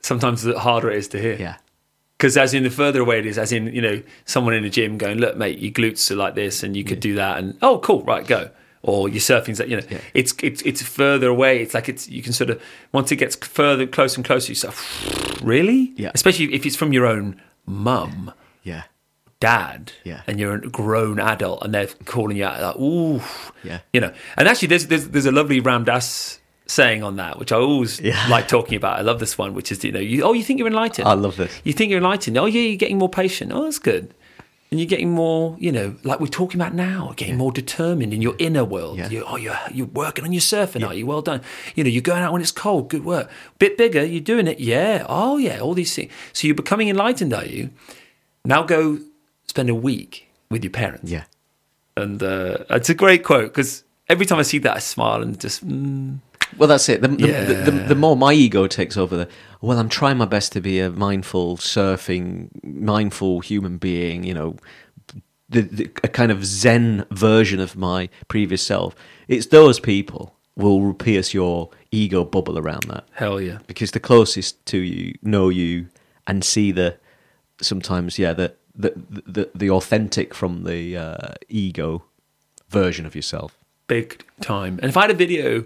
sometimes the harder it is to hear. Yeah. Because as in the further away it is, as in you know someone in a gym going, look, mate, your glutes are like this, and you could do that, and oh, cool, right, go. Or your surfing's you know, Yeah. it's it's it's further away. It's like it's you can sort of once it gets further, closer and closer, you of, really, Yeah. Especially if it's from your own mum, Yeah. dad, Yeah. and you're a grown adult, and they're calling you out like, ooh, Yeah. you know. And actually, there's there's, there's a lovely Ram Dass saying on that, which I always Yeah. like talking about. I love this one, which is you know, you, oh, you think you're enlightened. I love this. You think you're enlightened. Oh, yeah, you're getting more patient. Oh, that's good. And you're getting more, you know, like we're talking about now, getting more determined in your inner world. Yeah. You, oh, you're, you're working on your surfing, are you? Well done. You know, you're going out when it's cold. Good work. Bit bigger, you're doing it. Yeah. Oh, yeah. All these things. So you're becoming enlightened, are you? Now go spend a week with your parents. Yeah. And uh, it's a great quote because every time I see that, I smile and just, mm, Well, that's it. The, the, Yeah. the, the, more my ego takes over, the well, I'm trying my best to be a mindful surfing, mindful human being. You know, the, the a kind of Zen version of my previous self. It's those people will pierce your ego bubble around that hell yeah. because the closest to you know you and see the sometimes yeah the the the, the authentic from the uh, ego version of yourself. big time. And if I had a video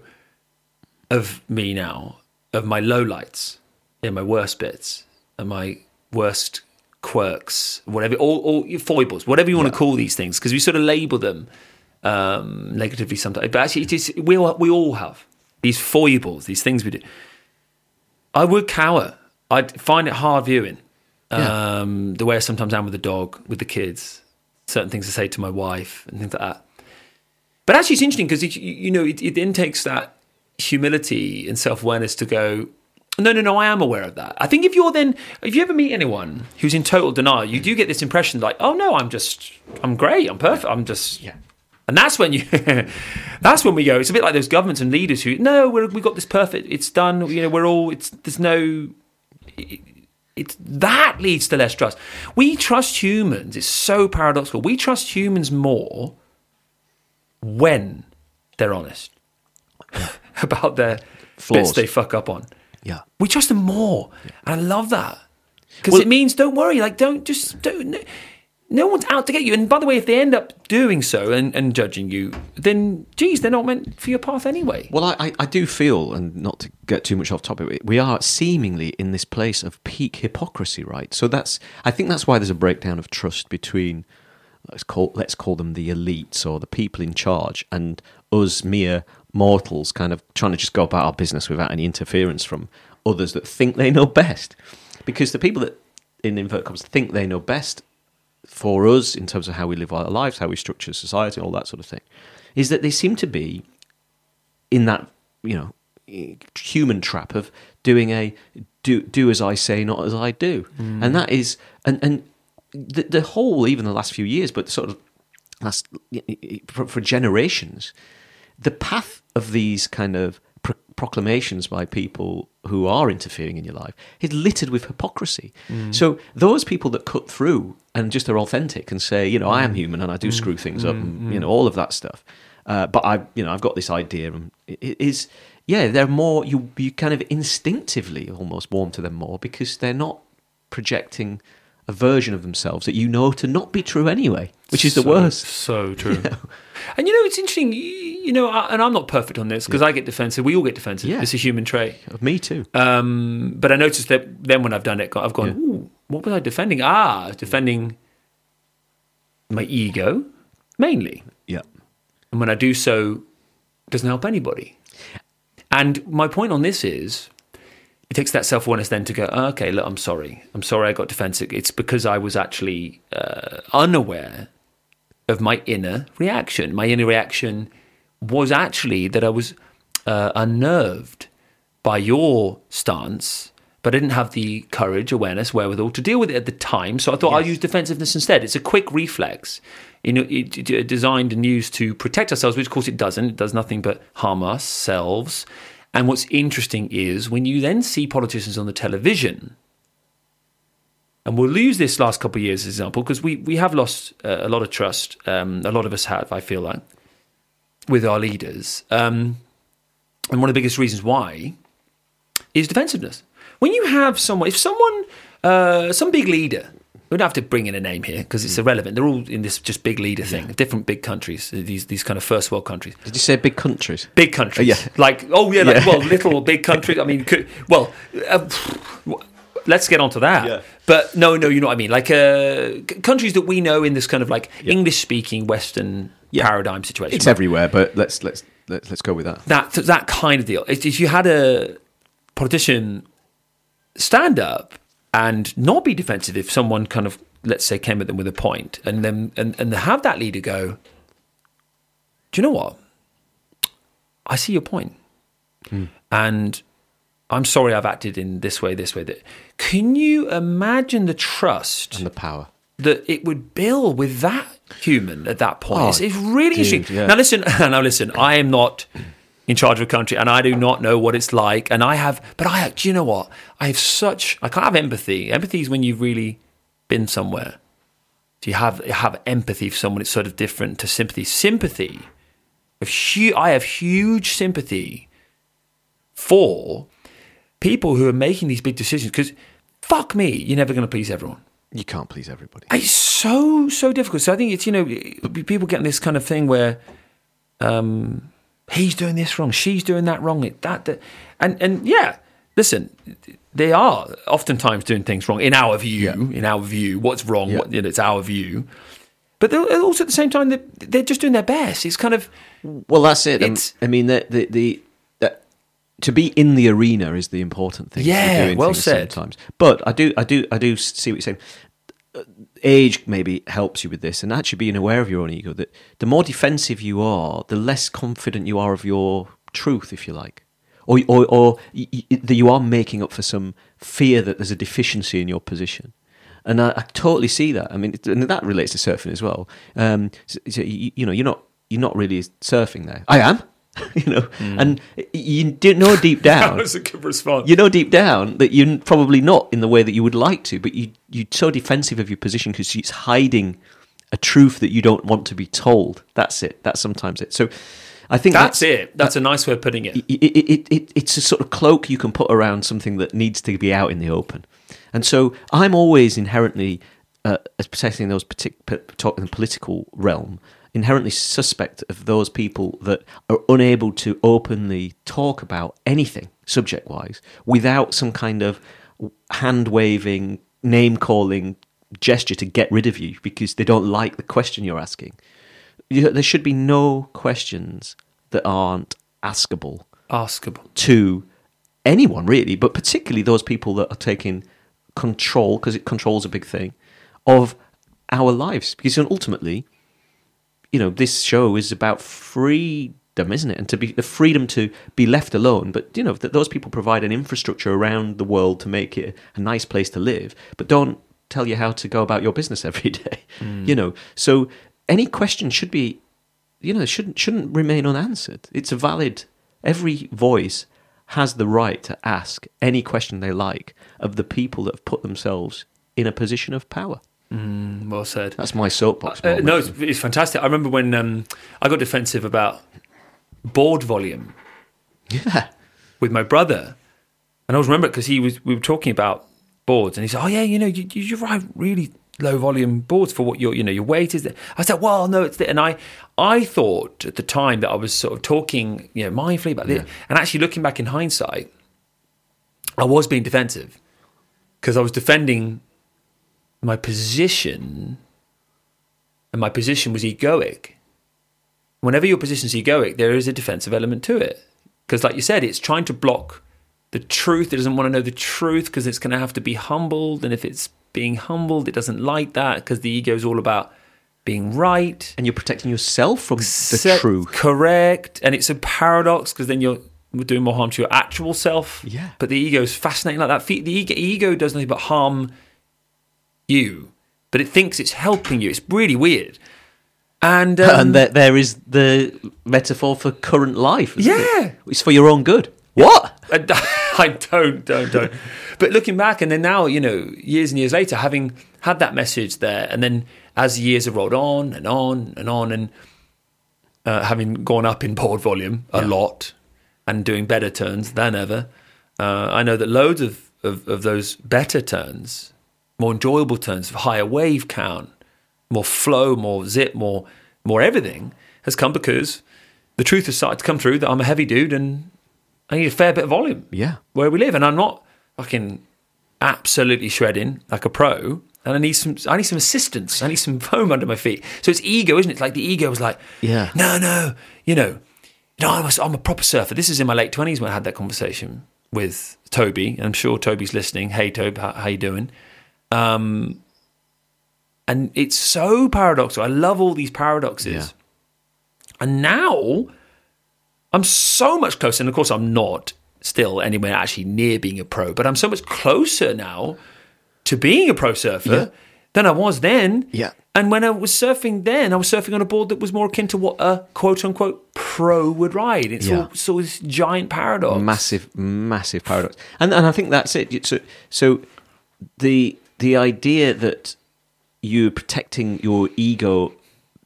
of me now, of my lowlights, yeah, my worst bits, and my worst quirks, whatever, all, all your foibles, whatever you want to call these things, because we sort of label them um, negatively sometimes. But actually, it is, we, all, we all have these foibles, these things we do. I would cower. I'd find it hard viewing. Yeah. Um, the way I sometimes am with the dog, with the kids, certain things to say to my wife, and things like that. But actually, it's interesting because you, you know it, it then takes that humility and self awareness to go. No, no, no. I am aware of that. I think if you're then, if you ever meet anyone who's in total denial, you do get this impression like, oh no, I'm just, I'm great, I'm perfect, I'm just, Yeah. And that's when you, that's when we go. It's a bit like those governments and leaders who, no, we're, we got this perfect. It's done. You know, we're all. It's there's no. It, it's that leads to less trust. We trust humans. It's so paradoxical. We trust humans more when they're honest about their Flaws. bits they fuck up on. Yeah. We trust them more, and I love that because Well- it means don't worry. Like don't just don't. No, no one's out to get you. And by the way, if they end up doing so and, and judging you, then geez, they're not meant for your path anyway. Well, I, I- I do feel, and not to get too much off topic, we are seemingly in this place of peak hypocrisy, right? So that's, I think that's why there's a breakdown of trust between, let's call, let's call them the elites or the people in charge, and us mere mortals, kind of trying to just go about our business without any interference from others that think they know best, because the people that, in invert commas, think they know best for us in terms of how we live our lives, how we structure society, all that sort of thing, is that they seem to be in that you know human trap of doing a do do as I say, not as I do, mm. and that is and and the, the whole even the last few years, but sort of last for, for generations, the path of these kind of pro- proclamations by people who are interfering in your life is littered with hypocrisy. Mm. So those people that cut through and just are authentic and say, you know, I am mm. human and I do mm. screw things up, and you know, all of that stuff. Uh, but I, you know, I've got this idea, and it it is, yeah, they're more you you kind of instinctively almost warm to them more because they're not projecting a version of themselves that you know to not be true anyway, which is the worst. So true. And you know, it's interesting. You, you know, I, and I'm not perfect on this because I get defensive. We all get defensive. Yeah. It's a human trait. Of me too. Um, but I noticed that then when I've done it, I've gone, Yeah. Ooh, what was I defending? Ah, I was defending my ego mainly. yeah. And when I do so, it doesn't help anybody. And my point on this is, it takes that self awareness then to go, "Oh, okay, look, I'm sorry. I'm sorry I got defensive. It's because I was actually uh, unaware of my inner reaction. My inner reaction was actually that I was uh, unnerved by your stance, but I didn't have the courage, awareness, wherewithal to deal with it at the time. So I thought I'll use defensiveness instead. It's a quick reflex, you know, it, it- designed and used to protect ourselves, which of course it doesn't. It does nothing but harm ourselves. And what's interesting is when you then see politicians on the television, and we'll lose this last couple of years as example because we, we have lost uh, a lot of trust. Um, a lot of us have, I feel like, with our leaders. Um, and one of the biggest reasons why is defensiveness. When you have someone, if someone, uh, some big leader, we don't have to bring in a name here because it's irrelevant. They're all in this just big leader thing, different big countries, these these kind of first world countries. Did you say big countries? Big countries, Yeah. like oh yeah, like, Yeah. well, little big countries. I mean, could, well, uh, let's get onto that. Yeah. But no, no, you know what I mean. Like uh, countries that we know in this kind of like English speaking Western Yeah. paradigm situation. It's everywhere, but let's let's let's, let's go with that. that that kind of deal. If if you had a politician stand up and not be defensive, if someone kind of let's say came at them with a point, and then and and have that leader go, do you know what? I see your point, hmm. and I'm sorry I've acted in this way, this way. That can you imagine the trust? And the power. that it would build with that human at that point. Oh, it's, it's really dude, interesting. yeah. Now listen, now listen. I am not in charge of a country, and I do not know what it's like. And I have, but I, do you know what? I have such. I can't have empathy. Empathy is when you've really been somewhere. Do you have you have empathy for someone? It's sort of different to sympathy. Sympathy. Of hu- I have huge sympathy for people who are making these big decisions because fuck me, you're never going to please everyone. You can't please everybody. It's so so difficult. So I think it's you know people getting this kind of thing where um, he's doing this wrong, she's doing that wrong, it, that, that and and yeah, listen, they are oftentimes doing things wrong in our view. In our view, what's wrong? Yeah. What you know, it's our view. But also at the same time they're, they're just doing their best. It's kind of Well, that's it. It's- I mean, the the, the to be in the arena is the important thing. Yeah, well said. Sometimes, but I do, I do, I do see what you're saying. Age maybe helps you with this, and actually being aware of your own ego. That the more defensive you are, the less confident you are of your truth, if you like, or or, or that you are making up for some fear that there's a deficiency in your position. And I, I totally see that. I mean, and that relates to surfing as well. Um, so, so you, you know, you're not you're not really surfing there. I am, you know, hmm. and you do know deep down. a good response. You know deep down that you're probably not in the way that you would like to, but you you're so defensive of your position because it's hiding a truth that you don't want to be told. That's it. That's sometimes it. So I think That's, that's, it. That's a nice way of putting it, it, it, it, it's a sort of cloak you can put around something that needs to be out in the open. And so I'm always inherently, uh, as protecting those partic- p- talk in the political realm, inherently suspect of those people that are unable to openly talk about anything subject wise without some kind of hand waving, name calling gesture to get rid of you because they don't like the question you're asking. You, there should be no questions that aren't askable Askable. to anyone really, but particularly those people that are taking control because it controls a big thing of our lives. Because ultimately, you know, this show is about freedom, isn't it? And to be the freedom to be left alone. But you know, that those people provide an infrastructure around the world to make it a nice place to live, but don't tell you how to go about your business every day. Mm. You know, so any question should be, you know, shouldn't shouldn't remain unanswered. It's a valid. Every voice has the right to ask any question they like of the people that have put themselves in a position of power. Well said. That's my soapbox. Uh, no, it's, it's fantastic. I remember when um, I got defensive about board volume yeah. with my brother, and I always remember because he was we were talking about boards, and he said, "Oh yeah, you know, you, you write really low volume boards for what your you know your weight is." I said, "Well, no, it's," the-" and I I thought at the time that I was sort of talking you know mindfully about this, and actually looking back in hindsight, I was being defensive because I was defending my position, and my position was egoic. Whenever your position is egoic, there is a defensive element to it. Because, like you said, it's trying to block the truth. It doesn't want to know the truth because it's going to have to be humbled. And if it's being humbled, it doesn't like that because the ego is all about being right. And you're protecting yourself from the truth. Correct. And it's a paradox because then you're doing more harm to your actual self. Yeah. But the ego is fascinating like that. The ego, ego does nothing but harm you, but it thinks it's helping you. It's really weird. And, um, and there, there is the metaphor for current life. isn't it? Yeah. It's for your own good. What? I, I don't, don't, don't. But looking back, and then now, you know, years and years later, having had that message there, and then as years have rolled on and on and on, and uh, having gone up in board volume a Yeah. lot and doing better turns than ever, uh, I know that loads of, of, of those better turns, more enjoyable turns, higher wave count, more flow, more zip, more more everything has come because the truth has started to come through that I'm a heavy dude and I need a fair bit of volume Yeah. where we live, and I'm not fucking absolutely shredding like a pro. And I need some, I need some assistance. I need some foam under my feet. So it's ego, isn't it? It's like the ego was like, Yeah. no, no, you know, no, I'm a, I'm a proper surfer. This is in my late twenties when I had that conversation with Toby. I'm sure Toby's listening. Hey, Toby, how, how you doing? Um, and it's so paradoxical. I love all these paradoxes. Yeah. And now I'm so much closer. And of course, I'm not still anywhere actually near being a pro, but I'm so much closer now to being a pro surfer Yeah. than I was then. Yeah. And when I was surfing then, I was surfing on a board that was more akin to what a quote unquote pro would ride. It's Yeah. all sort of this giant paradox. massive massive paradox and and i think that's it so so the the idea that you're protecting your ego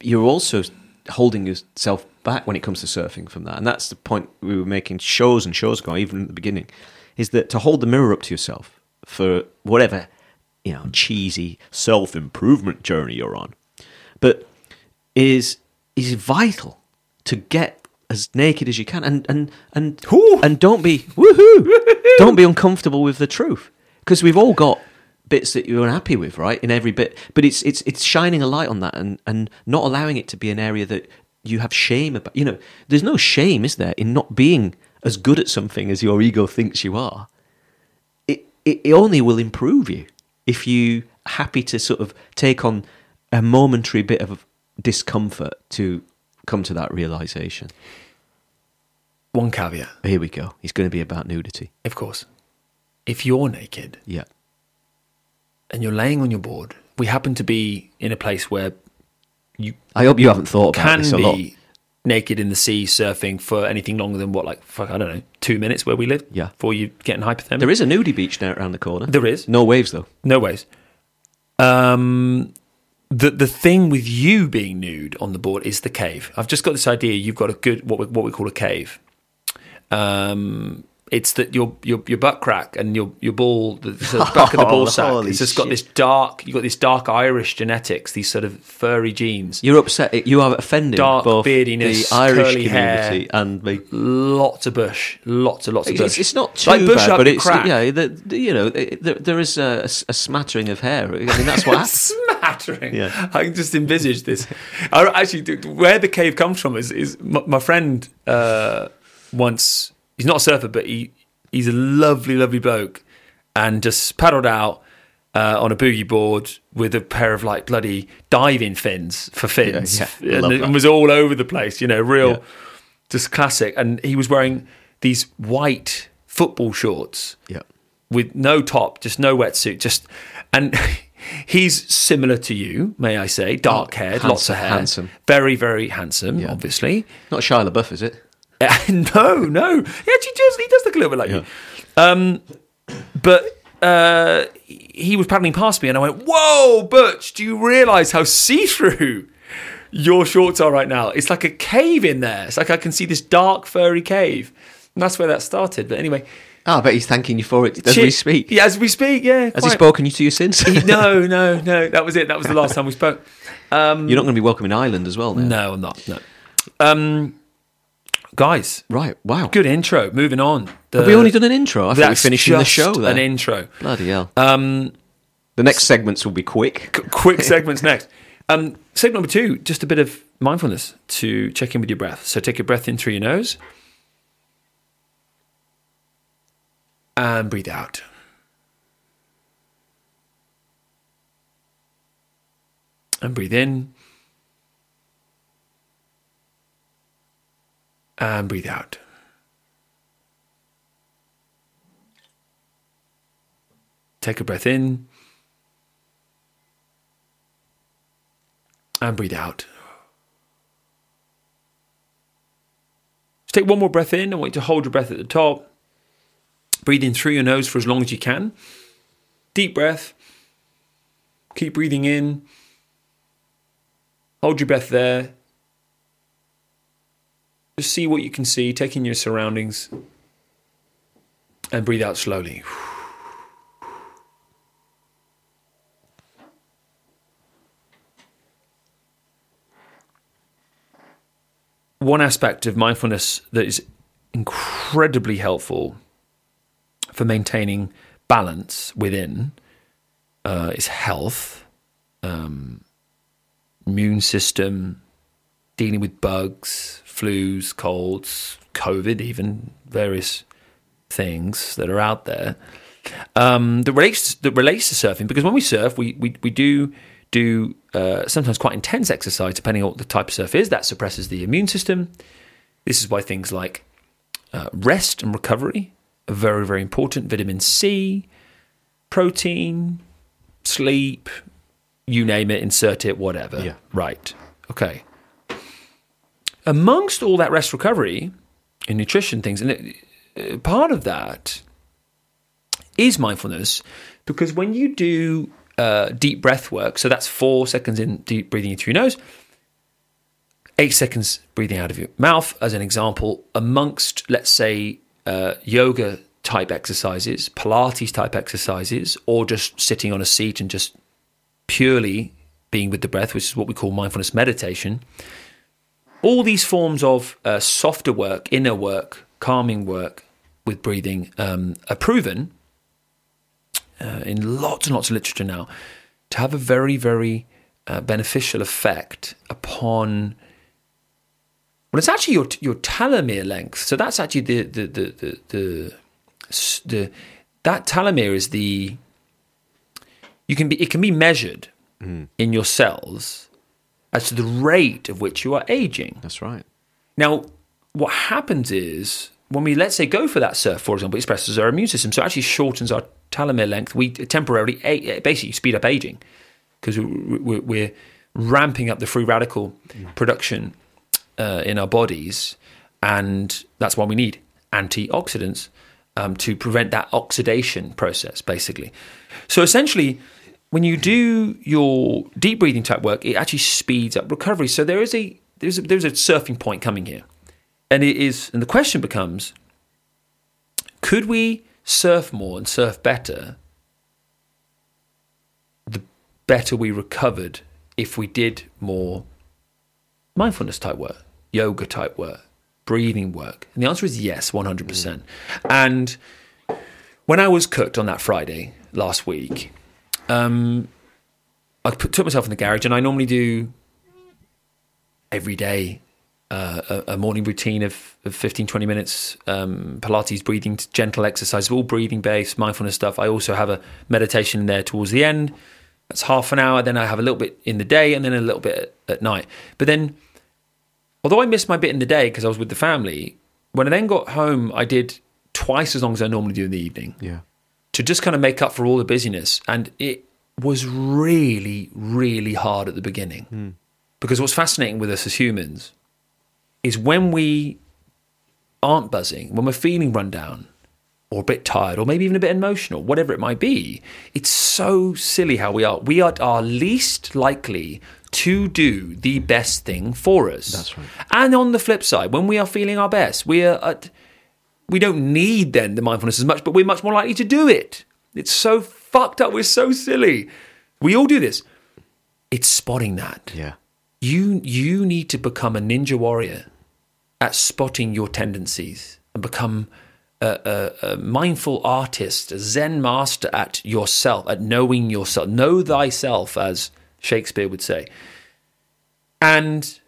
you're also holding yourself back when it comes to surfing from that and that's the point we were making shows and shows ago even at the beginning is that to hold the mirror up to yourself for whatever you know cheesy Self improvement journey you're on. but is is vital to get as naked as you can and and and and don't be woohoo don't be uncomfortable with the truth because we've all got bits that you're unhappy with right in every bit but it's it's it's shining a light on that and and not allowing it to be an area that you have shame about you know there's no shame is there in not being as good at something as your ego thinks you are it, it, it only will improve you if you happy to sort of take on a momentary bit of discomfort to come to that realization. One caveat, Here we go. It's going to be about nudity. of course. If you're naked Yeah. And you're laying on your board, we happen to be in a place where you I hope you haven't thought about can this a lot. be naked in the sea surfing for anything longer than what, like, fuck, I don't know, two minutes where we live? Yeah. Before you get in hypothermia? There is a nudie beach now around the corner. There is. No waves though. No waves. Um, the the thing with you being nude on the board is the cave. I've just got this idea. You've got a good what we, what we call a cave. Um, it's that your your your butt crack and your your ball the, the back of the ball sack. It's just got this dark. You have got this dark Irish genetics. These sort of furry genes. You're upset. You are offending Dark both beardiness, the Irish curly hair. community and me. Lots of bush. Lots and lots of bush. It's, it's not too like bush bad, up but it's crack. yeah. The, you know, there is a, a smattering of hair. I mean, that's what smattering. Yeah. I can just envisage this. I actually, where the cave comes from is, is my, my friend uh, once. He's not a surfer, but he he's a lovely, lovely bloke, and just paddled out uh, on a boogie board with a pair of like bloody diving fins for fins, Yeah, yeah. and was all over the place. You know, real, Yeah. just classic. And he was wearing these white football shorts Yeah. with no top, just no wetsuit, just and he's similar to you, may I say, dark haired, lots of hair, handsome. very very handsome, obviously. Not Shia LaBeouf, is it? no, no, he actually does. He does look a little bit like you. Um, but uh, he was paddling past me, and I went, "Whoa, Butch! Do you realise how see-through your shorts are right now? It's like a cave in there. It's like I can see this dark, furry cave." And that's where that started. But anyway, Oh, I bet he's thanking you for it as we speak. Yeah, as we speak. Yeah. Has he quite. spoken to you since? He- no, no, no. That was it. That was the last time we spoke. You're not going to be welcome in Ireland as well now. No, I'm not. No. Um, guys, Right, wow. good intro. Moving on. The, Have we only done an intro? I think we were finishing the show there. An intro. Bloody hell. Um, the next segments will be quick. qu- quick segments next. Um, segment number two, just a bit of mindfulness to check in with your breath. So take a breath in through your nose and breathe out. And breathe in. And breathe out. Take a breath in. And breathe out. Just take one more breath in. I want you to hold your breath at the top. Breathe in through your nose for as long as you can. Deep breath. Keep breathing in. Hold your breath there. Just see what you can see, take in your surroundings, and breathe out slowly. One aspect of mindfulness that is incredibly helpful for maintaining balance within uh, is health, um, immune system, dealing with bugs, flus, colds, COVID, even various things that are out there um, that relates that relates to surfing. Because when we surf, we we, we do do uh, sometimes quite intense exercise, depending on what the type of surf is. That suppresses the immune system. This is why things like uh, rest and recovery are very very important. Vitamin C, protein, sleep, you name it, insert it, whatever. Yeah. Right. Okay. Amongst all that rest recovery and nutrition things, and it, uh, part of that is mindfulness because when you do uh, deep breath work, so that's four seconds in deep breathing in through your nose, eight seconds breathing out of your mouth, as an example, amongst, let's say, uh, yoga type exercises, Pilates type exercises, or just sitting on a seat and just purely being with the breath, which is what we call mindfulness meditation. All these forms of uh, softer work, inner work, calming work with breathing um, are proven uh, in lots and lots of literature now to have a very, very uh, beneficial effect upon. Well, it's actually your your telomere length. So that's actually the the the the, the, the that telomere is the you can be it can be measured in your cells as to the rate of which you are aging. That's right. Now, what happens is when we, let's say, go for that surf, for example, it expresses our immune system, so it actually shortens our telomere length. We temporarily, basically, speed up aging because we're, we're ramping up the free radical production uh, in our bodies, and that's why we need antioxidants um, to prevent that oxidation process, basically. So essentially, when you do your deep breathing type work, it actually speeds up recovery. So there is a there's a, there's a surfing point coming here, and it is and the question becomes: Could we surf more and surf better? The better we recovered if we did more mindfulness type work, yoga type work, breathing work? And the answer is yes, 100%. And when I was cooked on that Friday last week, um, I put, took myself in the garage and I normally do every day uh, a, a morning routine of, of 15, 20 minutes, um, Pilates, breathing, gentle exercise, all breathing based, mindfulness stuff. I also have a meditation there towards the end. That's half an hour. Then I have a little bit in the day and then a little bit at, at night. But then, although I missed my bit in the day because I was with the family, when I then got home, I did twice as long as I normally do in the evening Yeah. To just kind of make up for all the busyness. And it was really, really hard at the beginning. Hmm. Because what's fascinating with us as humans is when we aren't buzzing, when we're feeling run down, or a bit tired, or maybe even a bit emotional, whatever it might be. It's so silly how we are. We are our least likely to do the best thing for us. That's right. And on the flip side, when we are feeling our best, we are at, we don't need then the mindfulness as much, but we're much more likely to do it. It's so fucked up. We're so silly. We all do this. It's spotting that. Yeah. You you need to become a ninja warrior at spotting your tendencies and become a, a, a mindful artist, a Zen master at yourself, at knowing yourself. Know thyself, as Shakespeare would say. And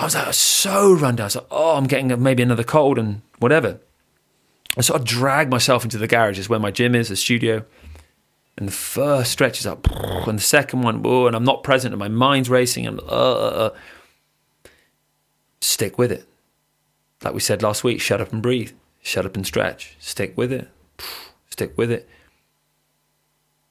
I was, like, was so run down. I was like, oh, I'm getting maybe another cold and whatever. I sort of drag myself into the garage, is where my gym is, the studio. And the first stretch is up, and the second one, oh, and I'm not present, and my mind's racing, and uh, uh, uh. stick with it. Like we said last week, shut up and breathe, shut up and stretch, stick with it, stick with it.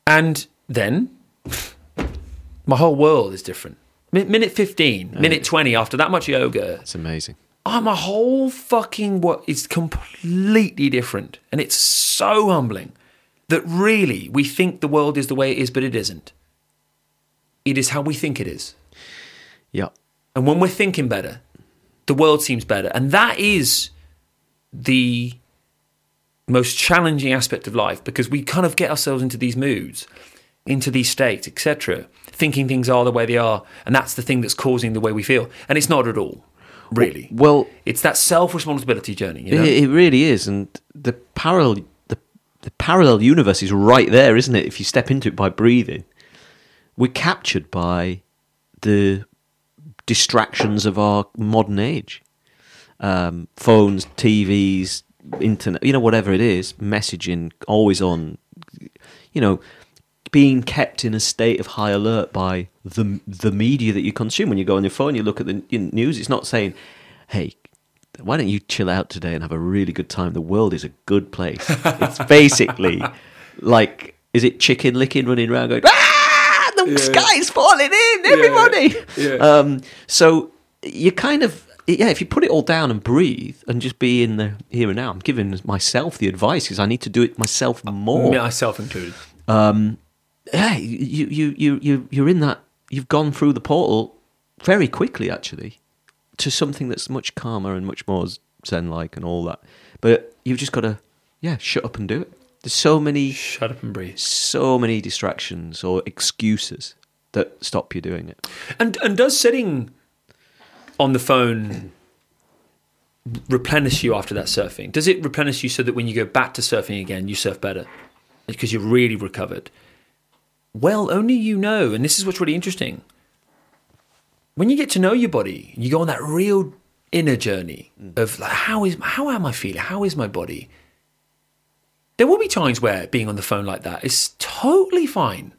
And then my whole world is different. Mi- Minute 15, minute 20, after that much yoga, It's amazing. oh, my whole fucking what is completely different. And it's so humbling that really we think the world is the way it is, but it isn't. It is how we think it is. Yeah. And when we're thinking better, the world seems better. And that is the most challenging aspect of life because we kind of get ourselves into these moods, into these states, etc., thinking things are the way they are. And that's the thing that's causing the way we feel. And it's not at all, really. Well, It's that self responsibility journey, you know? it, it really is, and the parallel the, the parallel universe is right there, isn't it? If you step into it by breathing, we're captured by the distractions of our modern age, um, phones, TVs, internet, you know, whatever it is, messaging, always on, you know. Being kept in a state of high alert by the the media that you consume. When you go on your phone, you look at the news. It's not saying, "Hey, why don't you chill out today and have a really good time? The world is a good place. It's basically like, is it Chicken Licken running around going, ah, the sky's falling in, everybody. yeah. Um, so you kind of, yeah, if you put it all down and breathe and just be in the here and now, I'm giving myself the advice because I need to do it myself more Myself included. Yeah, you, you, you, you, you're in that, you've gone through the portal very quickly, actually, to something that's much calmer and much more zen like and all that. But you've just got to, yeah, shut up and do it. There's so many, Shut up and breathe. so many distractions or excuses that stop you doing it. And and does sitting on the phone replenish you after that surfing? Does it replenish you so that when you go back to surfing again, you surf better because you're really recovered? Well, only you know, and this is what's really interesting. When you get to know your body, you go on that real inner journey mm. of like, how is how am I feeling? How is my body? There will be times where being on the phone like that is totally fine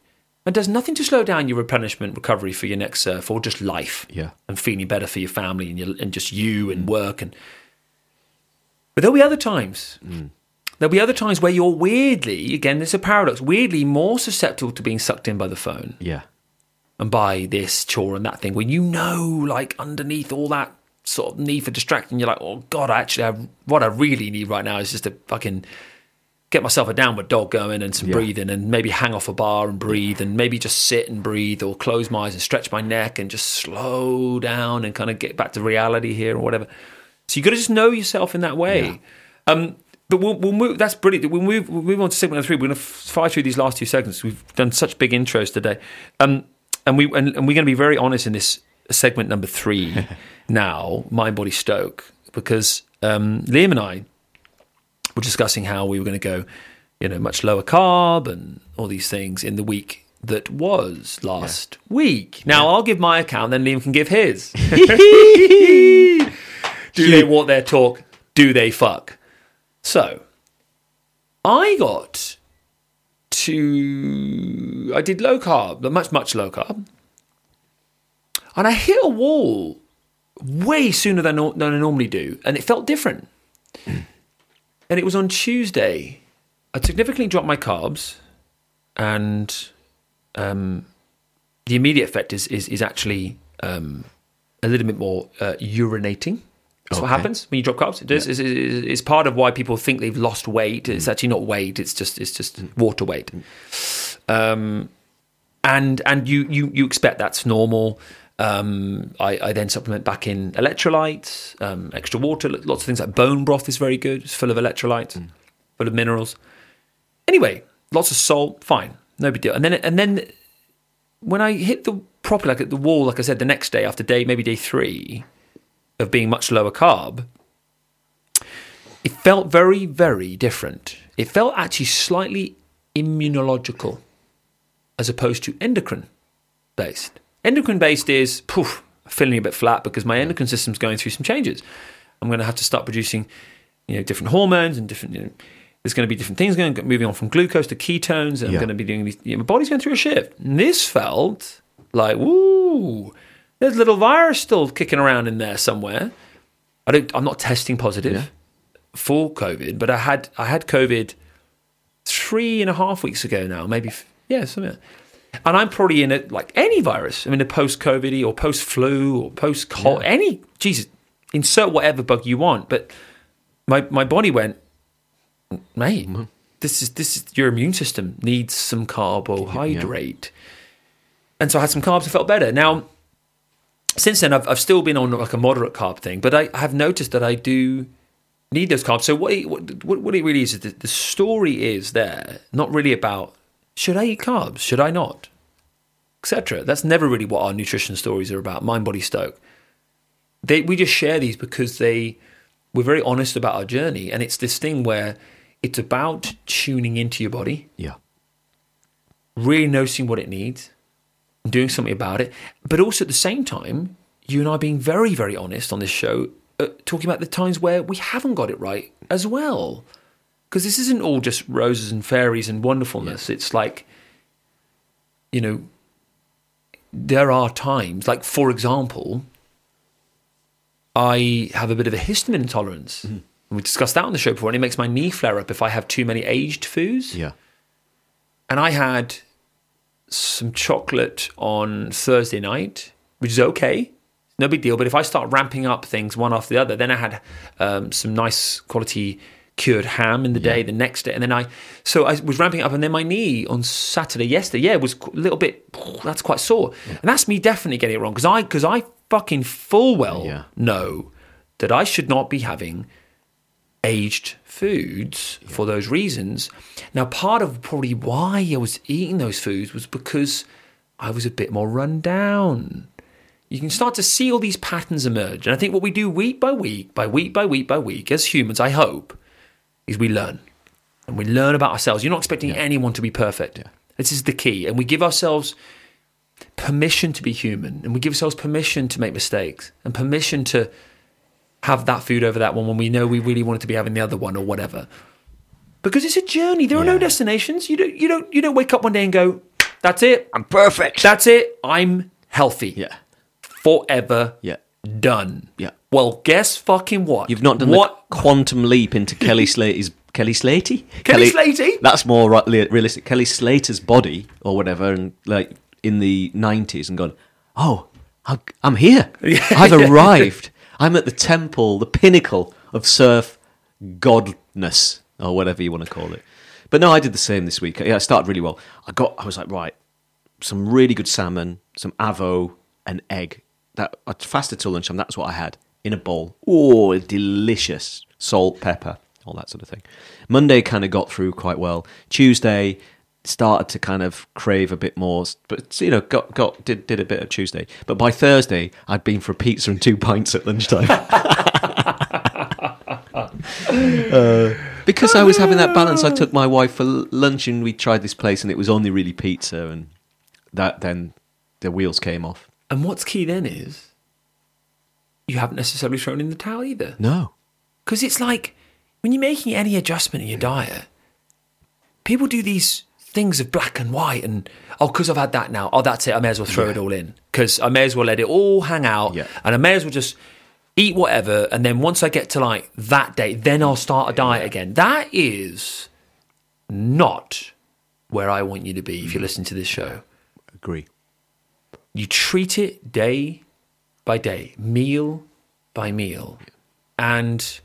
and does nothing to slow down your replenishment recovery for your next surf or just life Yeah. and feeling better for your family and, your, and just you and mm. work and but there'll be other times mm. There'll be other times where you're weirdly again there's a paradox weirdly more susceptible to being sucked in by the phone Yeah. and by this chore and that thing when you know like underneath all that sort of need for distracting you're like oh god actually I, what i really need right now is just to fucking get myself a downward dog going and some Yeah. breathing and maybe hang off a bar and breathe and maybe just sit and breathe or close my eyes and stretch my neck and just slow down and kind of get back to reality here or whatever so you've got to just know yourself in that way um but we'll, we'll move. That's brilliant. We'll move. We'll move on to segment number three. We're going to fly through these last two segments. We've done such big intros today, um, and we and, and we're going to be very honest in this segment number three. now, mind, body, stoke, because um, Liam and I were discussing how we were going to go, you know, much lower carb and all these things in the week that was last week. Now, I'll give my account, then Liam can give his. Do they walk their talk? Do they fuck? So, I got to. I did low carb, much, much low carb. And I hit a wall way sooner than, than I normally do. And it felt different. and it was on Tuesday. I significantly dropped my carbs. And um, the immediate effect is, is, is actually um, a little bit more uh, urinating. That's what happens when you drop carbs. It does. It's, it's, it's part of why people think they've lost weight. It's actually not weight. It's just it's just water weight. Um, and and you you you expect that's normal. Um, I, I then supplement back in electrolytes, um, extra water, lots of things like bone broth is very good. It's full of electrolytes, full of minerals. Anyway, lots of salt, fine, no big deal. And then and then when I hit the proper like at the wall, like I said, the next day after day maybe day three of being much lower carb, it felt very very different. It felt actually slightly immunological as opposed to endocrine based. Endocrine based is poof, feeling a bit flat because my endocrine system's going through some changes. I'm going to have to start producing, you know, different hormones and different. You know, there's going to be different things going, moving on from glucose to ketones, and I'm going to be doing these. You know, my body's going through a shift. And this felt like, woo, there's a little virus still kicking around in there somewhere. I don't. I'm not testing positive Yeah. for COVID, but I had I had COVID three and a half weeks ago now, maybe yeah, something. like. And I'm probably in it like any virus. I'm in a post COVID or post flu or post cold, any Jesus, insert whatever bug you want. But my my body went, mate. Mm-hmm. This is this is your immune system needs some carbohydrate, and so I had some carbs. I felt better now since then I've, I've still been on like a moderate carb thing but I, I have noticed that I do need those carbs. So what it, what, what it really is is that the story is there not really about should I eat carbs? Should I not? Etc that's never really what our nutrition stories are about. Mind body stoke. They we just share these because they we're very honest about our journey and it's this thing where it's about tuning into your body. Yeah. really noticing what it needs and doing something about it. But also at the same time, you and I being very, very honest on this show, uh, talking about the times where we haven't got it right as well. Because this isn't all just roses and fairies and wonderfulness. It's like, you know, there are times, like for example, I have a bit of a histamine intolerance. And we discussed that on the show before, and it makes my knee flare up if I have too many aged foods Yeah. and I had some chocolate on Thursday night, which is okay, no big deal. But if I start ramping up things one after the other, then I had um, some nice quality cured ham in the day, the next day, and then I so I was ramping up, and then my knee on Saturday yesterday, yeah, was a little bit that's quite sore, and that's me definitely getting it wrong because I because I fucking full well Yeah. know that I should not be having aged foods for those reasons. Now, part of probably why I was eating those foods was because I was a bit more run down. You can start to see all these patterns emerge. And I think what we do week by week, by week by week by week, as humans, I hope, is we learn. And we learn about ourselves. You're not expecting anyone to be perfect. This is the key. And we give ourselves permission to be human. And we give ourselves permission to make mistakes and permission to have that food over that one when we know we really wanted to be having the other one or whatever. Because it's a journey. There are no destinations. You don't you don't you don't wake up one day and go, That's it. I'm perfect. That's it. I'm healthy. yeah. Forever Yeah. done. Yeah. Well, guess fucking what? You've not done what the quantum leap into Kelly Slater's Kelly Slatey? Kelly Slatey? That's more realistic. Kelly Slater's body or whatever, and like in the nineties, and gone. Oh, I'm here. I've arrived. I'm at the temple, the pinnacle of surf godness, or whatever you want to call it. But no, I did the same this week. Yeah, I started really well. I got. I was like, right, some really good salmon, some avo, an egg. That I fasted till lunchtime. That's what I had in a bowl. Oh, delicious salt, pepper, all that sort of thing. Monday kind of got through quite well. Tuesday started to kind of crave a bit more, but you know, got got did did a bit of Tuesday. But by Thursday, I'd been for a pizza and two pints at lunchtime. Uh, because I was having that balance, I took my wife for lunch and we tried this place, and it was only really pizza, and that then the wheels came off. And what's key then is you haven't necessarily thrown in the towel either. No, Because it's like when you're making any adjustment in your diet, people do these things of black and white and, oh, because I've had that now, oh, that's it, I may as well throw it all in. Because I may as well let it all hang out Yeah. and I may as well just eat whatever. And then once I get to like that day, then I'll start a diet again. That is not where I want you to be if you're mm. listening to this show. agree. You treat it day by day, meal by meal. and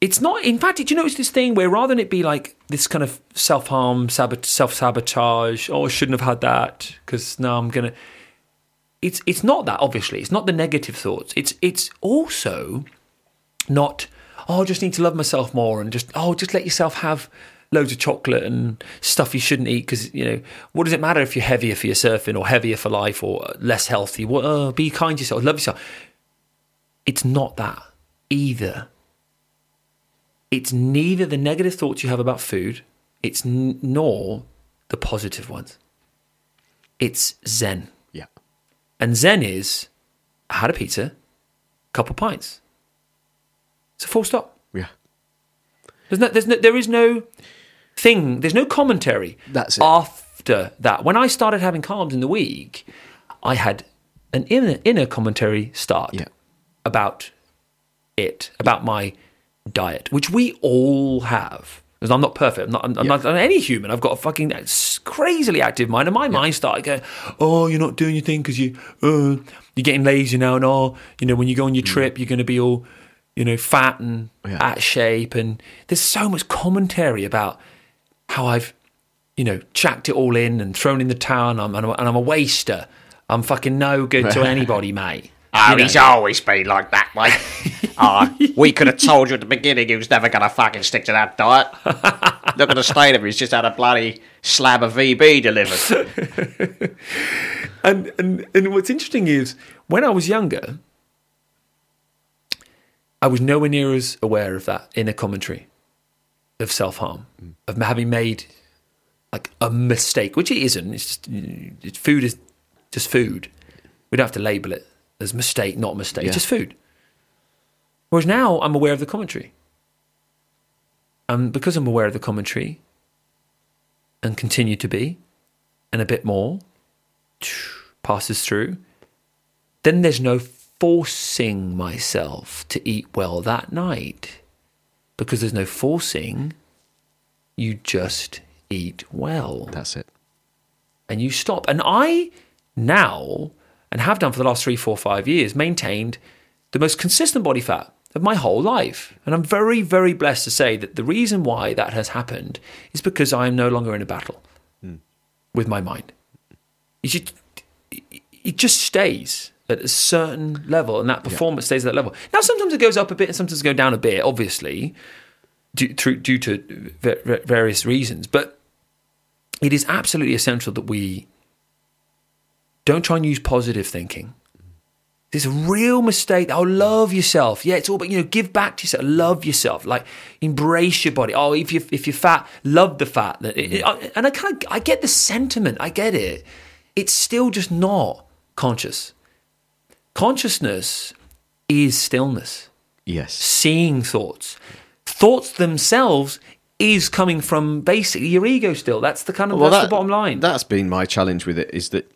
it's not. In fact, did you notice this thing where rather than it be like this kind of self harm, sabot- self sabotage? Oh, I shouldn't have had that because now I'm gonna. It's it's not that. Obviously, it's not the negative thoughts. It's it's also not. Oh, I just need to love myself more and just oh, just let yourself have loads of chocolate and stuff you shouldn't eat because you know what does it matter if you're heavier for your surfing or heavier for life or less healthy? Uh, be kind to yourself, love yourself. It's not that either it's neither the negative thoughts you have about food, it's n- nor the positive ones. It's Zen. Yeah. And Zen is I had a pizza, couple pints. It's a full stop. Yeah. There's no, there's no, there is no thing, there's no commentary That's it. after that. When I started having carbs in the week, I had an inner, inner commentary start Yeah. about it, about my diet, which we all have. Because I'm not perfect. I'm not, I'm, Yeah. not I'm any human. I've got a fucking crazily active mind, and my mind started going, "Oh, you're not doing your thing because you, uh, you're getting lazy now, and oh, you know, when you go on your trip, you're going to be all, you know, fat and Yeah. out of shape." And there's so much commentary about how I've, you know, chucked it all in and thrown in the towel, and I'm, and I'm a waster. I'm fucking no good to anybody, mate. Oh, You know? he's always been like that, mate. oh, we could have told you at the beginning he was never going to fucking stick to that diet. Look at the state of him. He's just had a bloody slab of VB delivered. And, and and what's interesting is when I was younger, I was nowhere near as aware of that inner commentary of self harm, of having made like a mistake, which it isn't. It's just it's food is just food. We don't have to label it as mistake, not mistake. Yeah. It's just food. Whereas now I'm aware of the commentary. And because I'm aware of the commentary and continue to be, and a bit more, passes through, then there's no forcing myself to eat well that night. Because there's no forcing, you just eat well That's it. and you stop. And I now, and have done for the last three, four, five years, maintained the most consistent body fat of my whole life. And I'm very, very blessed to say that the reason why that has happened is because I am no longer in a battle hmm. with my mind. It just, it just stays at a certain level, and that performance stays at that level. Now, sometimes it goes up a bit, and sometimes it goes down a bit, obviously, due, through, due to va- va- various reasons. But it is absolutely essential that we don't try and use positive thinking. There's a real mistake. Oh, love yourself. Yeah, it's all about you know, give back to yourself. Love yourself. Like embrace your body. Oh, if you if you're fat, love the fat. And I kind of I get the sentiment. I get it. It's still just not conscious. Consciousness is stillness Yes. seeing thoughts. Thoughts themselves is coming from basically your ego still. That's the kind of well, that's the bottom line. That's been my challenge with it. Is that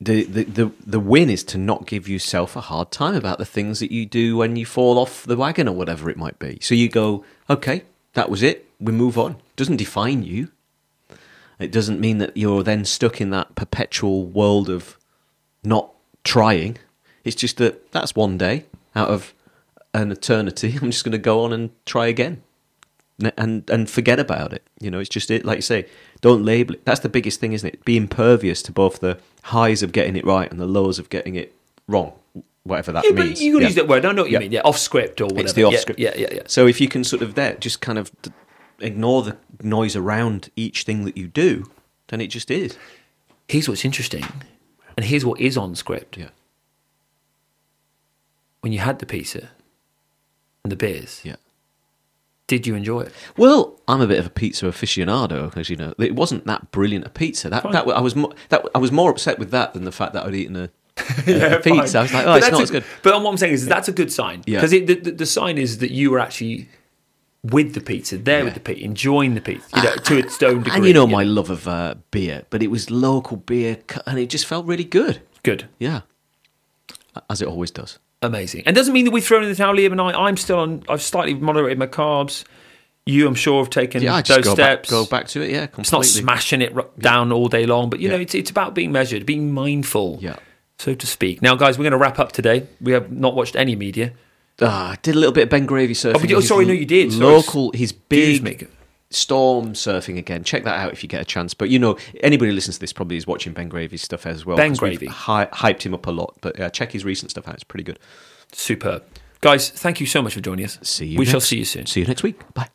the, the the the win is to not give yourself a hard time about the things that you do when you fall off the wagon or whatever it might be. So you go, okay, that was it. We move on. Doesn't define you. It doesn't mean that you're then stuck in that perpetual world of not trying. It's just that that's one day out of an eternity. I'm just going to go on and try again and and forget about it. You know, it's just it. Like you say, don't label it. That's the biggest thing, isn't it? Be impervious to both the highs of getting it right and the lows of getting it wrong, whatever that yeah, means. but you can Yeah. use that word. I know what you Yeah. mean. Yeah, off script or whatever. It's the off Yeah, script. Yeah, yeah, yeah. So if you can sort of there, just kind of ignore the noise around each thing that you do, then it just is. Here's what's interesting, and here's what is on script. Yeah. When you had the pizza and the beers, Yeah. Did you enjoy it? Well, I'm a bit of a pizza aficionado because you know it wasn't that brilliant a pizza. That Fine. that I was more, that I was more upset with that than the fact that I'd eaten a, Yeah, pizza. I was like, oh, But it's not a- as good. But what I'm saying is that's a good sign Yeah. because the, the, the sign is that you were actually with the pizza, there with the pizza, enjoying the pizza, you know, to its own degree. And you know yeah. my love of uh, beer, but it was local beer, and it just felt really good. good. Yeah, as it always does. Amazing. And doesn't mean that we've thrown in the towel, Liam and I. I'm still on. I've slightly moderated my carbs. You, I'm sure, have taken Yeah, those go steps. back, go back to it. Yeah, completely. It's not smashing it down all day long, but you know, it's it's about being measured, being mindful, Yeah. so to speak. Now, guys, we're going to wrap up today. We have not watched any media. Ah, I did a little bit of Ben Gravy surfing. Oh, oh, sorry, no, you did. Local, Excuse big me. Storm surfing again. Check that out if you get a chance. But you know, anybody who listens to this probably is watching Ben Gravy's stuff as well. Ben Gravy. hy- hyped him up a lot. But uh, check his recent stuff out; it's pretty good. Superb. Guys, thank you so much for joining us. See you. We shall see you soon. See you next week. Bye.